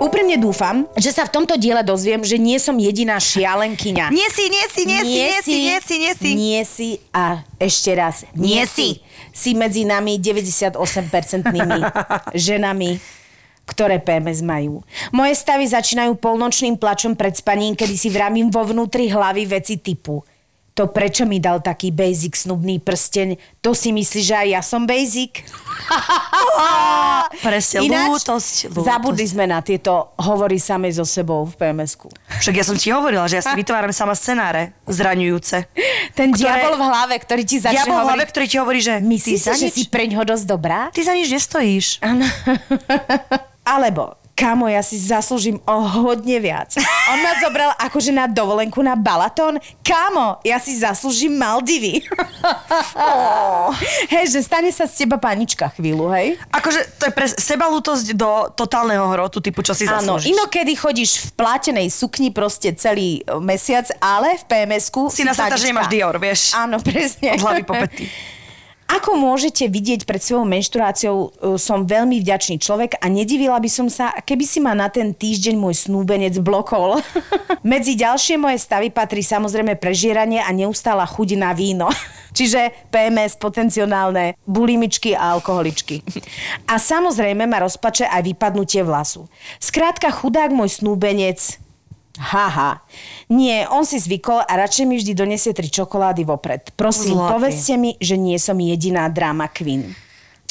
Úprimne dúfam, že sa v tomto diele dozviem, že nie som jediná šialenkyňa. Nie si, nie si, nie si, nie si, nie si, nie si. Nie si a ešte raz. Nie si. Si medzi nami 98% ženami, ktoré PMS majú. Moje stavy začínajú polnočným plačom pred spaním, kedy si vramím vo vnútri hlavy veci typu. To prečo mi dal taký basic snubný prsteň? To si myslíš, že aj ja som basic? Presne, lútosť, lútosť. zabudli sme na tieto hovory samej so sebou v PMS-ku. Však ja som ti hovorila, že ja si vytváram sama scenáre zraňujúce. Ten Ktoré- diabol v hlave, ktorý ti začne Diabol v hlave, ktorý ti hovorí, že Myslíš si, že nič, si preňho dosť dobrá? ty za nič nestojíš. Áno. Alebo, kamo, ja si zaslúžim o hodne viac. On ma zobral akože na dovolenku na Balaton. Kamo, ja si zaslúžim Maldivy. Hej, že stane sa z teba panička chvíľu, hej? Akože to je pre sebalútosť do totálneho hrotu, typu čo si Áno, zaslúžiš. inokedy chodíš v plátenej sukni proste celý e, mesiac, ale v PMS-ku Si nasratá, že panička. nemáš Dior, vieš. Áno, presne. Od hlavy po pety. Ako môžete vidieť pred svojou menštruáciou, e, som veľmi vďačný človek a nedivila by som sa, keby si ma na ten týždeň môj snúbenec blokol. Medzi ďalšie moje stavy patrí samozrejme prežieranie a neustála chuť na víno. Čiže PMS, potenciálne bulimičky a alkoholičky. A samozrejme ma rozpače aj vypadnutie vlasu. Skrátka chudák môj snúbenec Haha. Nie, on si zvykol a radšej mi vždy donesie tri čokolády vopred. Prosím, Zlatý. povedzte mi, že nie som jediná drama queen.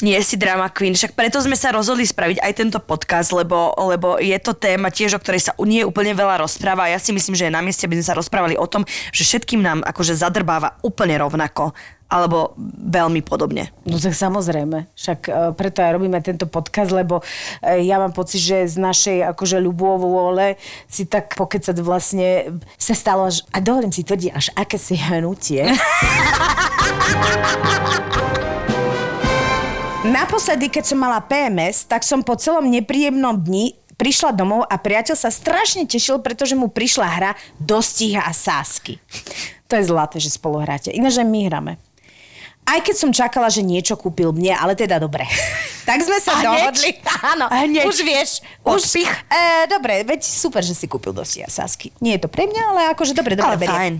Nie si drama queen, však preto sme sa rozhodli spraviť aj tento podcast, lebo, lebo je to téma tiež, o ktorej sa nie úplne veľa rozpráva a ja si myslím, že je na mieste, aby sme sa rozprávali o tom, že všetkým nám akože zadrbáva úplne rovnako alebo veľmi podobne. No tak samozrejme, však e, preto aj robíme tento podcast, lebo e, ja mám pocit, že z našej akože ľubovôle si tak pokecať vlastne sa stalo až, a dovolím si tvrdiť, až aké si hnutie. Naposledy, keď som mala PMS, tak som po celom nepríjemnom dni prišla domov a priateľ sa strašne tešil, pretože mu prišla hra Dostiha a Sásky. To je zlaté, že spolu hráte. Ináč aj my hráme. Aj keď som čakala, že niečo kúpil mne, ale teda dobre. tak sme sa A hneď? dohodli. Áno, hneď? už vieš. Už, Odpich? e, dobre, veď super, že si kúpil dosť Sasky. Nie je to pre mňa, ale akože dobre, dobre, Ale beriem. fajn.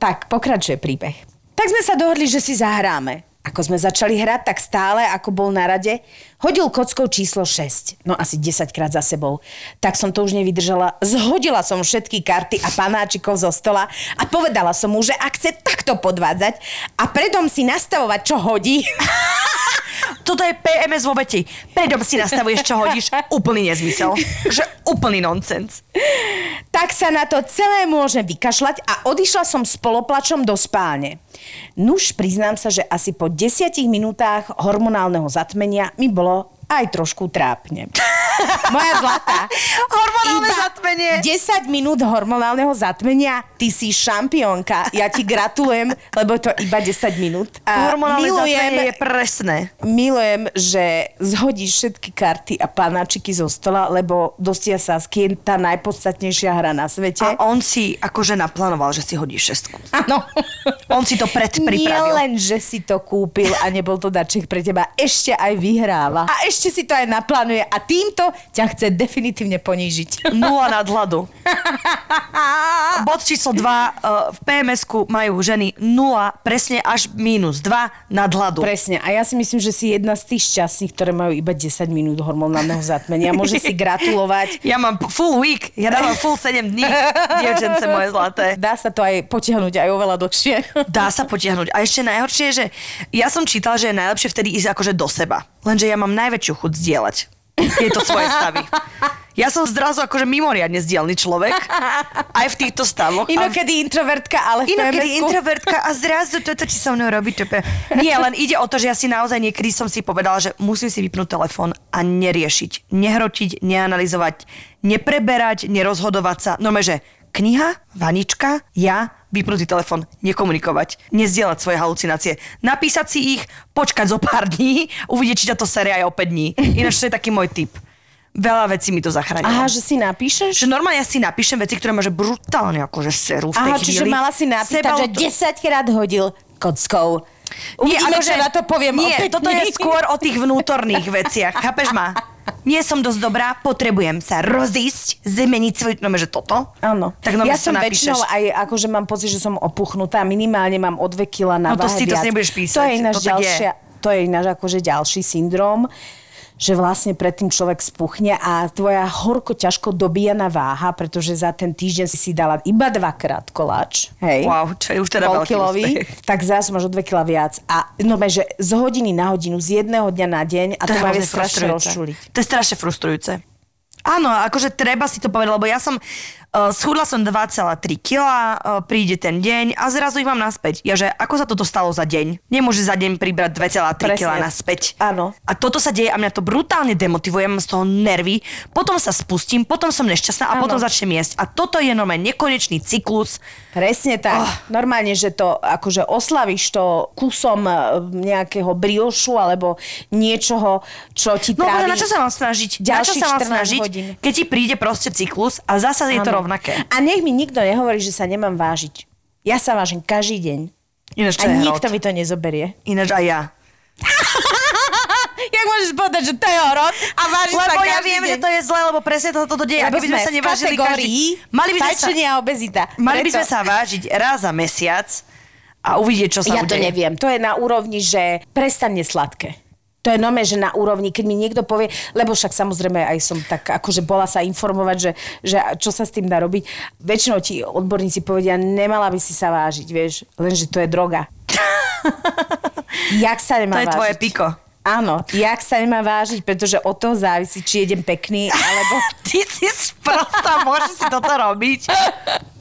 Tak, pokračuje príbeh. Tak sme sa dohodli, že si zahráme. Ako sme začali hrať, tak stále, ako bol na rade, hodil kockou číslo 6. No asi 10 krát za sebou. Tak som to už nevydržala. Zhodila som všetky karty a panáčikov zo stola a povedala som mu, že ak chce takto podvádzať a predom si nastavovať, čo hodí, Toto je PMS vo veti. Predom si nastavuješ, čo hodíš. Úplný nezmysel. Že úplný nonsens. tak sa na to celé môžem vykašľať a odišla som s poloplačom do spálne. Nuž, priznám sa, že asi po desiatich minútach hormonálneho zatmenia mi bolo aj trošku trápne. Moja zlatá. Hormonálne iba zatmenie. 10 minút hormonálneho zatmenia, ty si šampiónka. Ja ti gratulujem, lebo to iba 10 minút. A Hormonálne zatmenie je presné. milujem, že zhodíš všetky karty a panáčiky zo stola, lebo Dostia Sasky je tá najpodstatnejšia hra na svete. A on si akože naplánoval, že si hodí šestku. Áno. On si to predpripravil. Nie len, že si to kúpil a nebol to darček pre teba, ešte aj vyhráva. A ešte si to aj naplánuje a týmto ťa chce definitívne ponížiť. Nula nadhľadu. Bod číslo 2. V PMS-ku majú ženy 0, presne až minus 2 nadhľadu. Presne. A ja si myslím, že si jedna z tých šťastných, ktoré majú iba 10 minút hormonálneho zatmenia. Môže si gratulovať. Ja mám full week, ja dávam full 7 dní, dievčence moje zlaté. Dá sa to aj potiahnuť aj oveľa dlhšie. Dá sa potiahnuť. A ešte najhoršie je, že ja som čítala, že je najlepšie vtedy ísť akože do seba. Lenže ja mám najväčšiu chuť zdieľať tieto svoje stavy. Ja som zrazu akože mimoriadne zdielný človek, aj v týchto stavoch. A- Inokedy introvertka, ale v Inokedy PMS-ku- introvertka a zrazu toto ti so mnou robí. To pe- Nie, len ide o to, že ja si naozaj niekedy som si povedala, že musím si vypnúť telefón a neriešiť, nehrotiť, neanalizovať, nepreberať, nerozhodovať sa. No že kniha, vanička, ja, vypnutý telefón, nekomunikovať, nezdieľať svoje halucinácie, napísať si ich, počkať zo pár dní, uvidieť, či ťa to série aj o 5 dní. Ináč to je taký môj typ. Veľa vecí mi to zachránilo. Aha, že si napíšeš? Že normálne ja si napíšem veci, ktoré ma že brutálne akože serú v tej Aha, čiže chvíli. mala si Seba že auto- 10 krát hodil kockou. Uvidíme, akože- čo na to poviem Nie, o päť toto je skôr o tých vnútorných veciach. Chápeš ma? Nie som dosť dobrá, potrebujem sa rozísť, zmeniť svoj... No, že toto? Áno. Tak no, ja to som väčšinou aj akože mám pocit, že som opuchnutá. Minimálne mám o 2 kg na No to si to viac. si nebudeš písať, To je ináč to tak je. ďalšia, to je ináč akože ďalší syndrom že vlastne predtým človek spuchne a tvoja horko ťažko dobíjaná váha, pretože za ten týždeň si si dala iba dvakrát koláč. Hej. Wow, čo je už teda veľký tak zrazu máš o 2 kg viac. A no, že z hodiny na hodinu, z jedného dňa na deň a to, je ma vie strašne rozčuliť. To je strašne frustrujúce. Áno, akože treba si to povedať, lebo ja som schudla som 2,3 kg, uh, príde ten deň a zrazu ich mám naspäť. Ja, že ako sa toto stalo za deň? Nemôže za deň pribrať 2,3 kg naspäť. Áno. A toto sa deje a mňa to brutálne demotivuje, mám z toho nervy, potom sa spustím, potom som nešťastná a Áno. potom začnem jesť. A toto je normálne nekonečný cyklus. Presne tak. Oh. Normálne, že to akože oslavíš to kusom e, nejakého briošu alebo niečoho, čo ti No trávi... na čo sa mám snažiť? Na čo sa mám 14 snažiť, hodín. keď ti príde proste cyklus a zasa je to Áno. Rovnaké. A nech mi nikto nehovorí, že sa nemám vážiť. Ja sa vážim každý deň. Ináč to A nikto hrot. mi to nezoberie. Ináč aj ja. Jak môžeš povedať, že to je horor a vážiš sa Lebo ja každý viem, deň? že to je zle, lebo presne toto to deje. A Lebo keby sme sa nevážili každý... Mali by sme sa, a obezita. mali by sme sa vážiť raz za mesiac a uvidieť, čo sa Ja to udeje. neviem. To je na úrovni, že prestane sladké. To je nome, že na úrovni, keď mi niekto povie, lebo však samozrejme aj som tak akože bola sa informovať, že, že čo sa s tým dá robiť. Väčšinou ti odborníci povedia, nemala by si sa vážiť, vieš, lenže to je droga. Jak sa nemá To je vážiť? tvoje piko. Áno, jak sa nemá vážiť, pretože od toho závisí, či jedem pekný, alebo... Ty si sprostá, môžeš si toto robiť.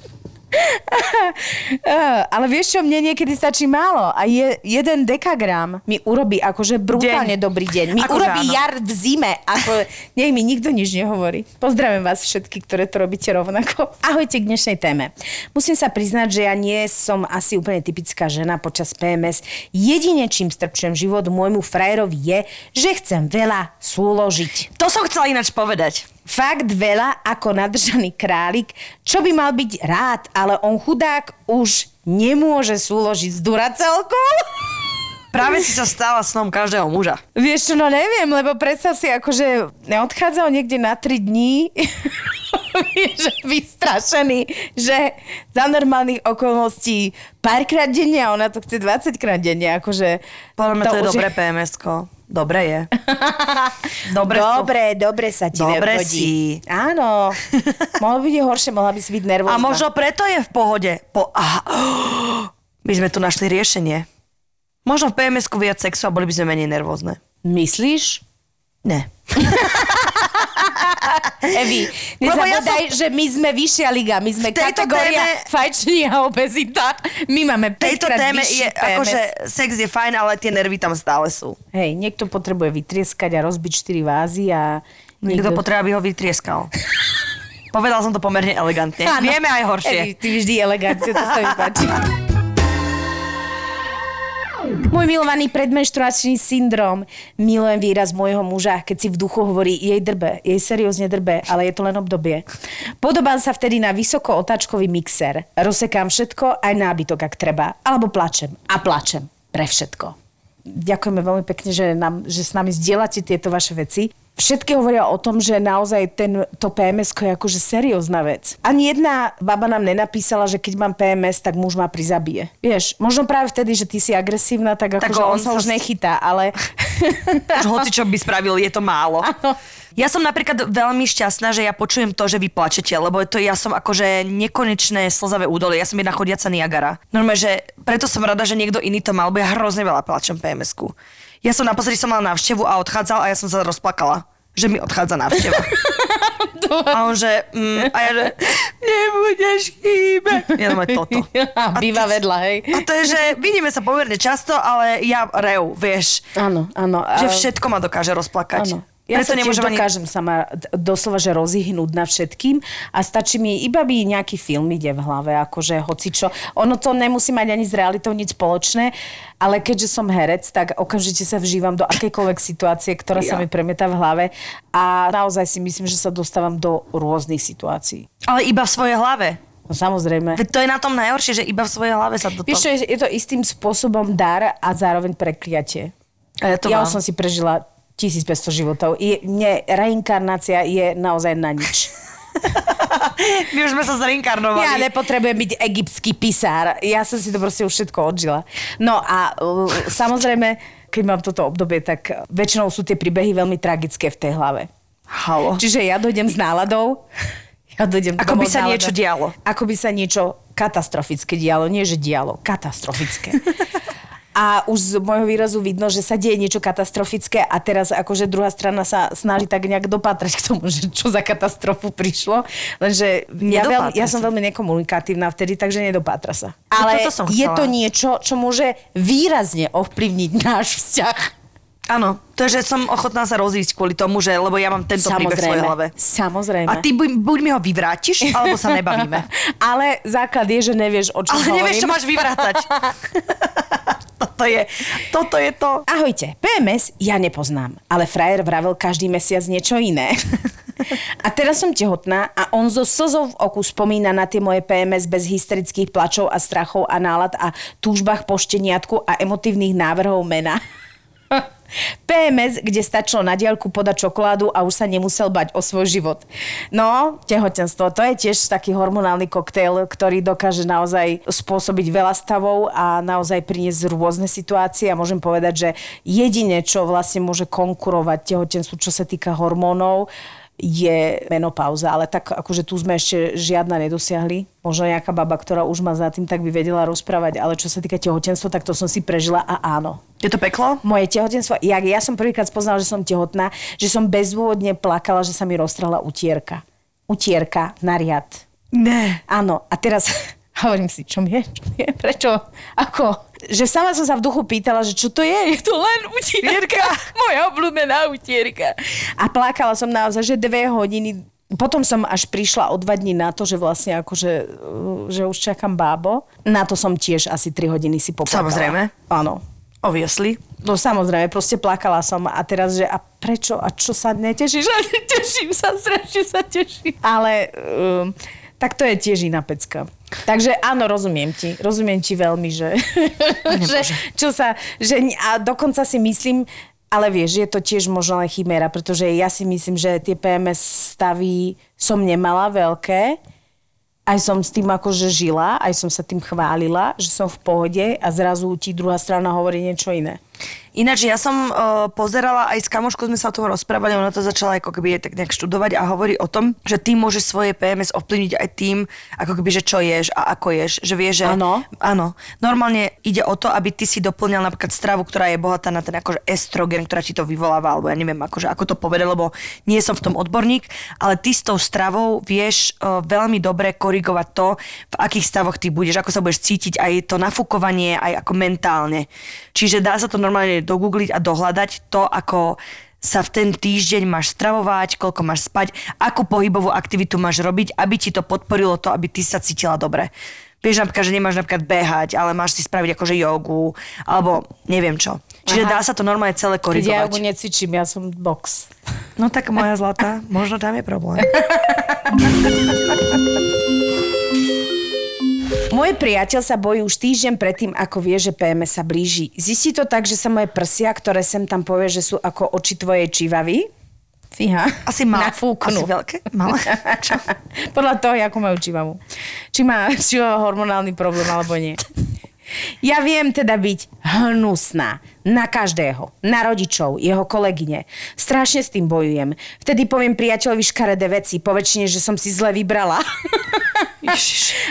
Ale vieš čo, mne niekedy stačí málo a je, jeden dekagram mi urobí akože brutálne Deň. dobrý deň. Mi Akože urobí áno. jar v zime. Ako, nech mi nikto nič nehovorí. Pozdravím vás všetky, ktoré to robíte rovnako. Ahojte k dnešnej téme. Musím sa priznať, že ja nie som asi úplne typická žena počas PMS. Jedine, čím strpčujem život môjmu frajerovi je, že chcem veľa súložiť. To som chcela ináč povedať. Fakt veľa ako nadržaný králik, čo by mal byť rád, ale on chudák už nemôže súložiť s duracelkou. Práve si sa stala snom každého muža. Vieš čo, no neviem, lebo predstav si, akože neodchádzal niekde na 3 dní, že vystrašený, že za normálnych okolností párkrát denne a ona to chce 20 krát denne, akože... Podľa mňa to, je už dobré PMS-ko. Dobre je. Dobre, dobre, dobre sa ti Dobre hodí. si. Áno. Mohlo byť horšie, mohla by si byť nervózna. A možno preto je v pohode. Po, aha, my sme tu našli riešenie. Možno v PMS-ku viac sexu a boli by sme menej nervózne. Myslíš? Ne. Evi, Lebo ja nezabúdaj, že my sme vyššia liga, my sme kategória téme- fajčenie a obezita. My máme V tejto 5 téme je, PMS. akože sex je fajn, ale tie nervy tam stále sú. Hej, niekto potrebuje vytrieskať a rozbiť 4 vázy a... Niekto potrebuje, aby ho vytrieskal. Povedal som to pomerne elegantne. Áno. Vieme aj horšie. Evi, ty vždy elegantne, to sa mi páči. Môj milovaný predmenštruačný syndrom. Milujem výraz môjho muža, keď si v duchu hovorí jej drbe, jej seriózne drbe, ale je to len obdobie. Podobám sa vtedy na vysoko otáčkový mixer. Rozsekám všetko, aj nábytok, ak treba. Alebo plačem. A plačem. Pre všetko. Ďakujeme veľmi pekne, že, nám, že s nami zdieľate tieto vaše veci. Všetky hovoria o tom, že naozaj ten, to PMS je akože seriózna vec. Ani jedna baba nám nenapísala, že keď mám PMS, tak muž ma prizabije. Vieš, možno práve vtedy, že ty si agresívna, tak Tak akože on, on sa už s- nechytá, ale... Už hoci čo by spravil, je to málo. Ja som napríklad veľmi šťastná, že ja počujem to, že vy plačete, lebo to ja som akože nekonečné slzavé údolie. Ja som jedna chodiaca Niagara. Normálne, že preto som rada, že niekto iný to mal, bo ja hrozne veľa plačem PMS-ku. Ja som naposledy som mala návštevu a odchádzal a ja som sa rozplakala že mi odchádza návšteva. a on že, mm, a ja že, nebudeš chýbať. Ja mám toto. A býva vedľa, hej. A to je, že vidíme sa pomerne často, ale ja reu, vieš. Áno, áno. Že a- všetko ma dokáže rozplakať. Áno. Ja Preto sa nemôžem ani... dokážem sama doslova, že rozihnúť na všetkým a stačí mi iba by nejaký film ide v hlave, akože hocičo. Ono to nemusí mať ani s realitou nič spoločné, ale keďže som herec, tak okamžite sa vžívam do akejkoľvek situácie, ktorá sa Ja. mi premieta v hlave a naozaj si myslím, že sa dostávam do rôznych situácií. Ale iba v svojej hlave. No samozrejme. Veď to je na tom najhoršie, že iba v svojej hlave sa do Vieš čo, je, to istým spôsobom dar a zároveň prekliatie. A ja to ja mám. som si prežila 1500 životov. Je, mne reinkarnácia je naozaj na nič. My už sme sa zreinkarnovali. Ja nepotrebujem byť egyptský pisár. Ja som si to proste už všetko odžila. No a uh, samozrejme, keď mám toto obdobie, tak väčšinou sú tie príbehy veľmi tragické v tej hlave. Halo. Čiže ja dojdem s náladou. Ja dojdem Ako by sa náladou. niečo dialo. Ako by sa niečo katastrofické dialo. Nie, že dialo. Katastrofické. A už z môjho výrazu vidno, že sa deje niečo katastrofické a teraz akože druhá strana sa snaží tak nejak dopátrať k tomu, že čo za katastrofu prišlo. Lenže ja, Nedopátra ja som veľmi nekomunikatívna vtedy, takže nedopátra sa. No Ale som je to niečo, čo môže výrazne ovplyvniť náš vzťah. Áno, to je, že som ochotná sa rozísť kvôli tomu, že, lebo ja mám tento príbeh v svojej hlave. Samozrejme. A ty buď, buď mi ho vyvrátiš, alebo sa nebavíme. Ale základ je, že nevieš, o čom Ale hovorím. nevieš, čo máš vyvrácať. toto, je, toto je to. Ahojte, PMS ja nepoznám, ale frajer vravel každý mesiac niečo iné. A teraz som tehotná a on zo slzov v oku spomína na tie moje PMS bez hysterických plačov a strachov a nálad a túžbách po šteniatku a emotívnych návrhov mena. PMS, kde stačilo na diaľku podať čokoládu a už sa nemusel bať o svoj život. No, tehotenstvo, to je tiež taký hormonálny koktejl, ktorý dokáže naozaj spôsobiť veľa stavov a naozaj priniesť rôzne situácie a môžem povedať, že jedine, čo vlastne môže konkurovať tehotenstvu, čo sa týka hormónov, je menopauza, ale tak akože tu sme ešte žiadna nedosiahli. Možno nejaká baba, ktorá už má za tým, tak by vedela rozprávať, ale čo sa týka tehotenstva, tak to som si prežila a áno. Je to peklo? Moje tehotenstvo, ja, ja som prvýkrát spoznala, že som tehotná, že som bezdôvodne plakala, že sa mi roztrhla utierka. Utierka na riad. Ne. Áno, a teraz hovorím si, čo mi je, čo je, prečo, ako, že sama som sa v duchu pýtala, že čo to je, je to len utierka, moja obľúbená utierka. A plakala som naozaj, že dve hodiny, potom som až prišla o dva dní na to, že vlastne akože, uh, že už čakám bábo. Na to som tiež asi 3 hodiny si poplakala. Samozrejme. Áno. Obviously. No samozrejme, proste plakala som a teraz, že a prečo, a čo sa netešíš? A teším sa, strašne sa teším. Ale um, tak to je tiež iná pecka. Takže áno, rozumiem ti. Rozumiem ti veľmi, že, že čo sa, že, a dokonca si myslím, ale vieš, je to tiež možno len chimera, pretože ja si myslím, že tie PMS stavy som nemala veľké, aj som s tým akože žila, aj som sa tým chválila, že som v pohode a zrazu ti druhá strana hovorí niečo iné. Ináč, ja som uh, pozerala, aj s kamoškou sme sa o tom rozprávali, ona to začala ako keby tak nejak študovať a hovorí o tom, že ty môžeš svoje PMS ovplyvniť aj tým, ako keby, že čo ješ a ako ješ. Že vieš, že... Áno. Áno. Normálne ide o to, aby ty si doplňal napríklad stravu, ktorá je bohatá na ten akože estrogen, ktorá ti to vyvoláva, alebo ja neviem, akože, ako to povedať, lebo nie som v tom odborník, ale ty s tou stravou vieš uh, veľmi dobre korigovať to, v akých stavoch ty budeš, ako sa budeš cítiť, aj to nafúkovanie, aj ako mentálne. Čiže dá sa to normálne dogoogliť a dohľadať to, ako sa v ten týždeň máš stravovať, koľko máš spať, akú pohybovú aktivitu máš robiť, aby ti to podporilo to, aby ty sa cítila dobre. Vieš napríklad, že nemáš napríklad behať, ale máš si spraviť akože jogu, alebo neviem čo. Čiže Aha. dá sa to normálne celé Keď ja korigovať. jogu necvičím, ja som box. No tak moja zlatá, možno tam je problém. Môj priateľ sa bojí už týždeň predtým, ako vie, že PMS sa blíži. Zistí to tak, že sa moje prsia, ktoré sem tam povie, že sú ako oči tvojej čivavy, Fíha. Asi malé. Nafúknú. Asi veľké? Malé? Čo? Podľa toho, ako majú čivavu. Či má, či má hormonálny problém, alebo nie. Ja viem teda byť hnusná na každého, na rodičov, jeho kolegyne. Strašne s tým bojujem. Vtedy poviem priateľovi škaredé veci, po väčšine, že som si zle vybrala.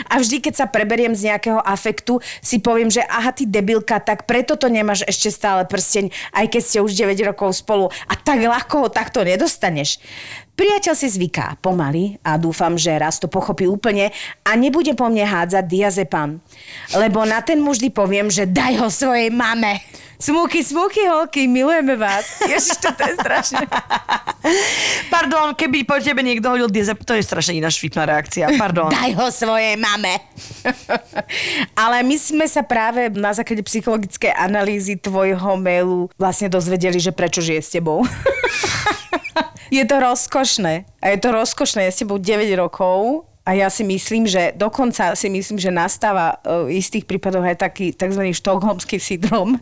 A vždy, keď sa preberiem z nejakého afektu, si poviem, že aha, ty debilka, tak preto to nemáš ešte stále prsteň, aj keď ste už 9 rokov spolu a tak ľahko ho takto nedostaneš. Priateľ si zvyká pomaly a dúfam, že raz to pochopí úplne a nebude po mne hádzať diazepam. Lebo na ten mu vždy poviem, že daj ho svojej mame. Smúky, smúky, holky, milujeme vás. Ježiš, to je strašné. Pardon, keby po tebe niekto hodil diazep, to je strašne iná švitná reakcia. Pardon. Daj ho svojej mame. Ale my sme sa práve na základe psychologickej analýzy tvojho mailu vlastne dozvedeli, že prečo žije s tebou. je to rozkošné. A je to rozkošné. Ja s tebou 9 rokov a ja si myslím, že dokonca si myslím, že nastáva uh, v istých prípadoch aj taký tzv. štokholmský syndrom,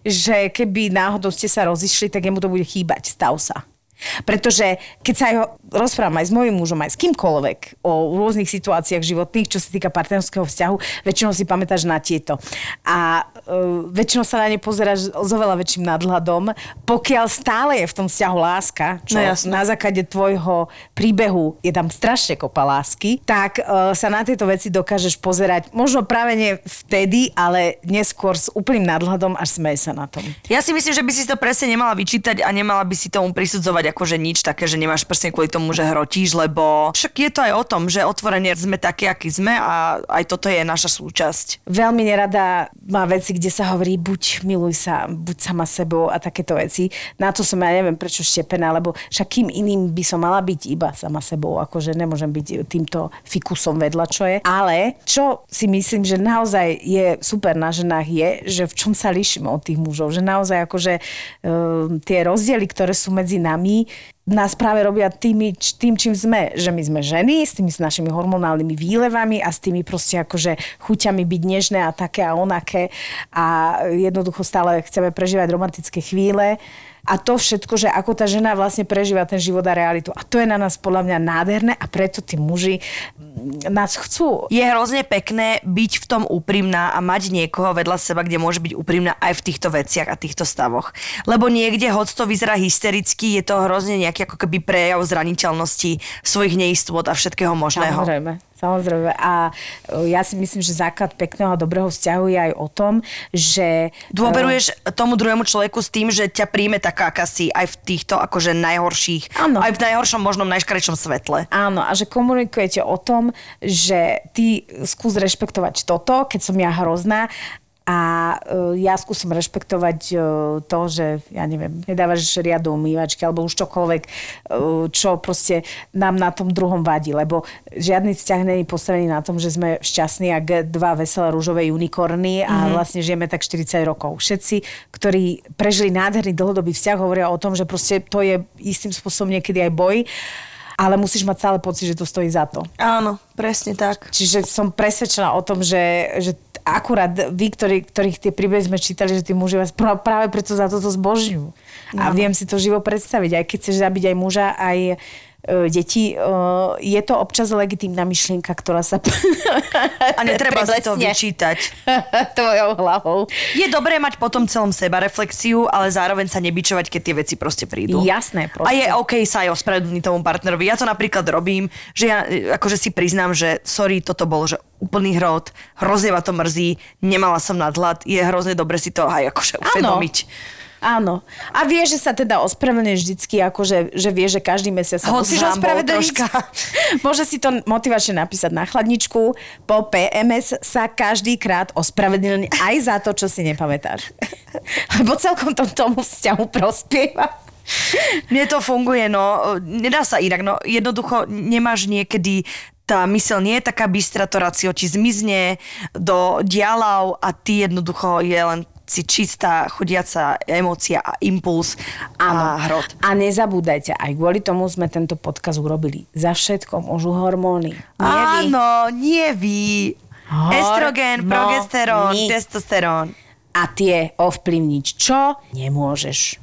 že keby náhodou ste sa rozišli, tak jemu to bude chýbať. Stav sa. Pretože keď sa aj rozprávam aj s mojím mužom, aj s kýmkoľvek o rôznych situáciách životných, čo sa týka partnerského vzťahu, väčšinou si pamätáš na tieto. A uh, väčšinou sa na ne pozeráš s oveľa väčším nadhľadom, pokiaľ stále je v tom vzťahu láska, čo No na základe tvojho príbehu je tam strašne kopa lásky, tak uh, sa na tieto veci dokážeš pozerať možno práve nie vtedy, ale neskôr s úplným nadhľadom až smeje sa na tom. Ja si myslím, že by si to presne nemala vyčítať a nemala by si tomu prisudzovať akože nič také, že nemáš presne kvôli tomu, že hrotíš, lebo však je to aj o tom, že otvorene sme takí, akí sme a aj toto je naša súčasť. Veľmi nerada má veci, kde sa hovorí buď miluj sa, buď sama sebou a takéto veci. Na to som ja neviem prečo štepená, lebo však kým iným by som mala byť iba sama sebou, akože nemôžem byť týmto fikusom vedľa, čo je. Ale čo si myslím, že naozaj je super na ženách je, že v čom sa líšime od tých mužov, že naozaj akože uh, tie rozdiely, ktoré sú medzi nami, nás práve robia tými, tým, čím sme. Že my sme ženy s tými s našimi hormonálnymi výlevami a s tými proste akože chuťami byť nežné a také a onaké a jednoducho stále chceme prežívať romantické chvíle a to všetko, že ako tá žena vlastne prežíva ten život a realitu. A to je na nás podľa mňa nádherné a preto tí muži mm, nás chcú. Je hrozne pekné byť v tom úprimná a mať niekoho vedľa seba, kde môže byť úprimná aj v týchto veciach a týchto stavoch. Lebo niekde, hoď to vyzerá hystericky, je to hrozne nejaký ako keby prejav zraniteľnosti svojich neistôt a všetkého možného. Samozrejme. Samozrejme. A e, ja si myslím, že základ pekného a dobrého vzťahu je aj o tom, že... Dôveruješ tomu druhému človeku s tým, že ťa príjme taká, aká si aj v týchto akože najhorších, Áno. aj v najhoršom možnom najškarečom svetle. Áno, a že komunikujete o tom, že ty skús rešpektovať toto, keď som ja hrozná a uh, ja skúsim rešpektovať uh, to, že ja neviem, nedávaš riadu umývačky alebo už čokoľvek, uh, čo proste nám na tom druhom vadí, lebo žiadny vzťah není postavený na tom, že sme šťastní ako dva veselé rúžové unikorny a mm-hmm. vlastne žijeme tak 40 rokov. Všetci, ktorí prežili nádherný dlhodobý vzťah, hovoria o tom, že proste to je istým spôsobom niekedy aj boj ale musíš mať stále pocit, že to stojí za to. Áno, presne tak. Čiže som presvedčená o tom, že, že akurát vy, ktorí, ktorých tie príbehy sme čítali, že tí muži vás pr- práve preto za toto zbožňujú. No. A viem si to živo predstaviť. Aj keď chceš zabiť aj muža, aj deti, e, je to občas legitímna myšlienka, ktorá sa... A netreba si to vyčítať. Tvojou hlavou. Je dobré mať potom celom seba reflexiu, ale zároveň sa nebičovať, keď tie veci proste prídu. Jasné, proste. A je OK sa aj ospravedlniť tomu partnerovi. Ja to napríklad robím, že ja e, akože si priznám, že sorry, toto bol že úplný hrot, hrozne ma to mrzí, nemala som nadhľad, je hrozne dobre si to aj akože uvedomiť. Áno. A vie, že sa teda ospravedlňuje vždycky, akože, že vie, že každý mesiac sa musíš ospravedlniť. Môže si to motivačne napísať na chladničku. Po PMS sa každý krát ospravedlní aj za to, čo si nepamätáš. Lebo celkom to tomu vzťahu prospieva. Mne to funguje, no, nedá sa inak, no, jednoducho nemáš niekedy tá mysel nie je taká bystra, to racio ti zmizne do dialav a ty jednoducho je len si čistá, chodiaca emócia a impuls a hrot. A nezabúdajte, aj kvôli tomu sme tento podkaz urobili. Za všetko môžu hormóny. Nie vy. Áno, nie vy. Estrogen, Hormóny. progesterón, testosterón. A tie ovplyvniť čo? Nemôžeš.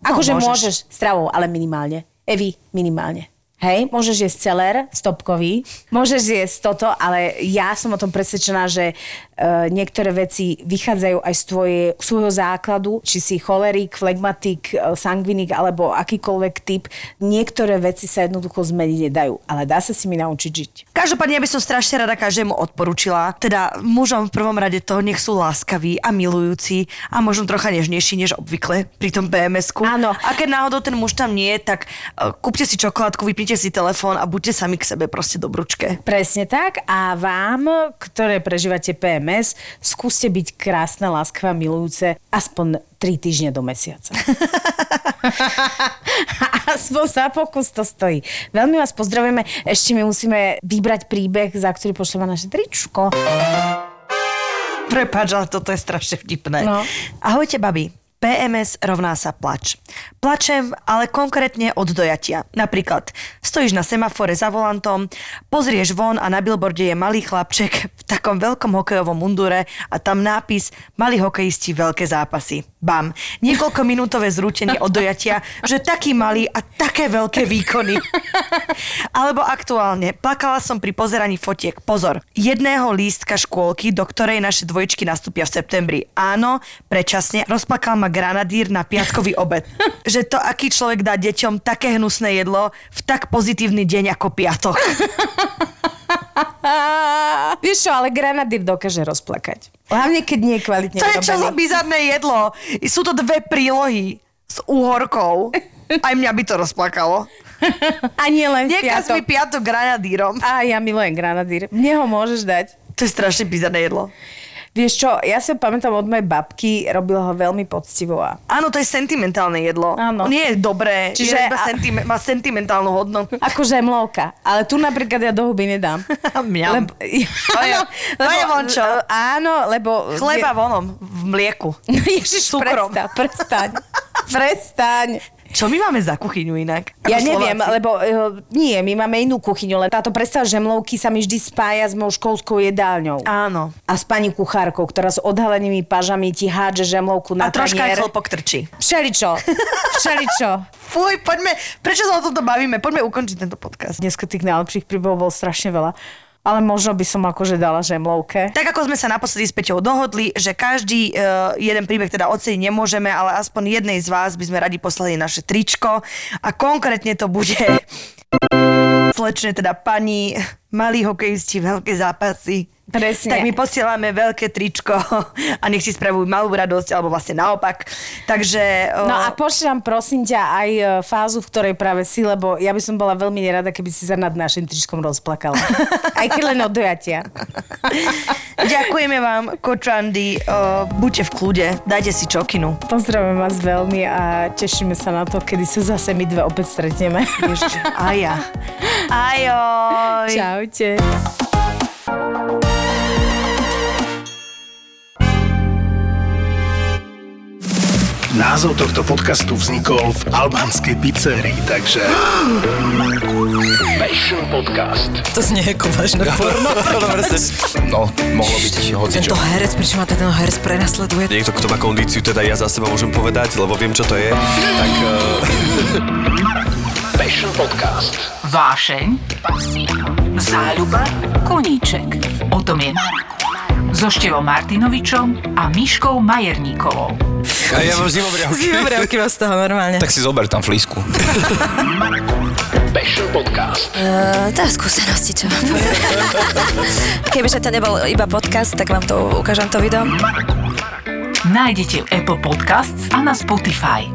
Akože No, môžeš. môžeš stravou, ale minimálne. Evi, minimálne. Hej, môžeš jesť celer stopkový, môžeš jesť toto, ale ja som o tom presvedčená, že uh, niektoré veci vychádzajú aj z tvoje, svojho základu, či si cholerik, flegmatik, uh, sangvinik alebo akýkoľvek typ. Niektoré veci sa jednoducho zmeniť nedajú, ale dá sa si mi naučiť žiť. Každopádne ja by som strašne rada každému odporúčila, teda mužom v prvom rade toho nech sú láskaví a milujúci a možno trocha nežnejší než obvykle pri tom PMS-ku. Áno. A keď náhodou ten muž tam nie je, tak uh, kúpte si čokoládku, vypnite si telefón a buďte sami k sebe proste dobrúčke. Presne tak a vám, ktoré prežívate PMS, skúste byť krásne, láskavé a milujúce aspoň 3 týždne do mesiaca. aspoň za pokus to stojí. Veľmi vás pozdravujeme. Ešte my musíme vybrať príbeh, za ktorý pošleme naše tričko. Prepač, ale toto je strašne vtipné. No. Ahojte, babi. PMS rovná sa plač. Plačem, ale konkrétne od dojatia. Napríklad, stojíš na semafore za volantom, pozrieš von a na billboarde je malý chlapček v takom veľkom hokejovom mundure a tam nápis Malí hokejisti, veľké zápasy. Bam. Niekoľko minútové zrútenie od dojatia, že taký malý a také veľké výkony. Alebo aktuálne, plakala som pri pozeraní fotiek. Pozor, jedného lístka škôlky, do ktorej naše dvojčky nastúpia v septembri. Áno, predčasne rozplakal ma granadír na piatkový obed. že to, aký človek dá deťom také hnusné jedlo v tak pozitívny deň ako piatok. Vieš čo, ale granadír dokáže rozplakať. Hlavne, keď nie je kvalitne To je čo za bizarné jedlo? Sú to dve prílohy s úhorkou. Aj mňa by to rozplakalo. A nie len v Niekaz mi piatok. piatok granadírom. A ja milujem granadír. Mne ho môžeš dať. To je strašne bizarné jedlo. Vieš čo, ja si ho pamätám od mojej babky, robila ho veľmi poctivo a Áno, to je sentimentálne jedlo. Áno. Nie je dobré, Čiže je iba a- sentime- má sentimentálnu hodnotu. ako žemlovka. Ale tu napríklad ja do huby nedám. Mňam. Lebo, To je- to je vončo. Áno, lebo... Chleba vonom, v mlieku. Ježiš, prestaň, prestaň. prestaň. Čo my máme za kuchyňu inak? Ako Ja neviem, Slováci? lebo uh, nie, my máme inú kuchyňu, len táto predstava žemlovky sa mi vždy spája s mojou školskou jedálňou. Áno. A s pani kuchárkou, ktorá s odhalenými pažami ti hádže žemlovku na A troška aj chlopok trčí. Všeličo, všeličo. Fuj, poďme, prečo sa o tomto bavíme? Poďme ukončiť tento podcast. Dneska tých najlepších príbehov bolo strašne veľa. Ale možno by som akože dala žemlovke. Tak ako sme sa naposledy s Peťou dohodli, že každý uh, jeden príbeh teda oceniť nemôžeme, ale aspoň jednej z vás by sme radi poslali naše tričko a konkrétne to bude slečne teda pani, malí hokejisti, veľké zápasy. Presne. Tak my posielame veľké tričko a nech si spravujú malú radosť, alebo vlastne naopak. Takže... No a pošlám prosím ťa aj e, fázu, v ktorej práve si, lebo ja by som bola veľmi nerada, keby si sa nad našim tričkom rozplakala. aj keď len od dojatia. Ďakujeme vám, kočandy. Buďte v kľude, dajte si čokinu. Pozdravujem vás veľmi a tešíme sa na to, kedy sa zase my dve opäť stretneme. Ježiš, aja. Ajoj. Čaute. Názov tohto podcastu vznikol v albánskej pizzerii, takže... Passion Podcast. To znie ako vážne porno. No, mohlo byť hocičo. Tento herec, prečo ma ten herec prenasleduje? Niekto, kto má kondíciu, teda ja za seba môžem povedať, lebo viem, čo to je, tak uh, Passion Podcast. Vášeň, záľuba, koníček. O tom je na ruku. So Števom Martinovičom a Miškou Majerníkovou. a ja mám zimobriavky. Zimobriavky vás z toho normálne. Tak si zober tam flísku. Passion Podcast. Uh, to je skúsenosti, čo poviem. Kebyže to nebol iba podcast, tak vám to ukážem to video. Nájdete v Apple Podcasts a na Spotify.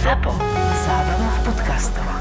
Zapo. Zábrná v podcastovách.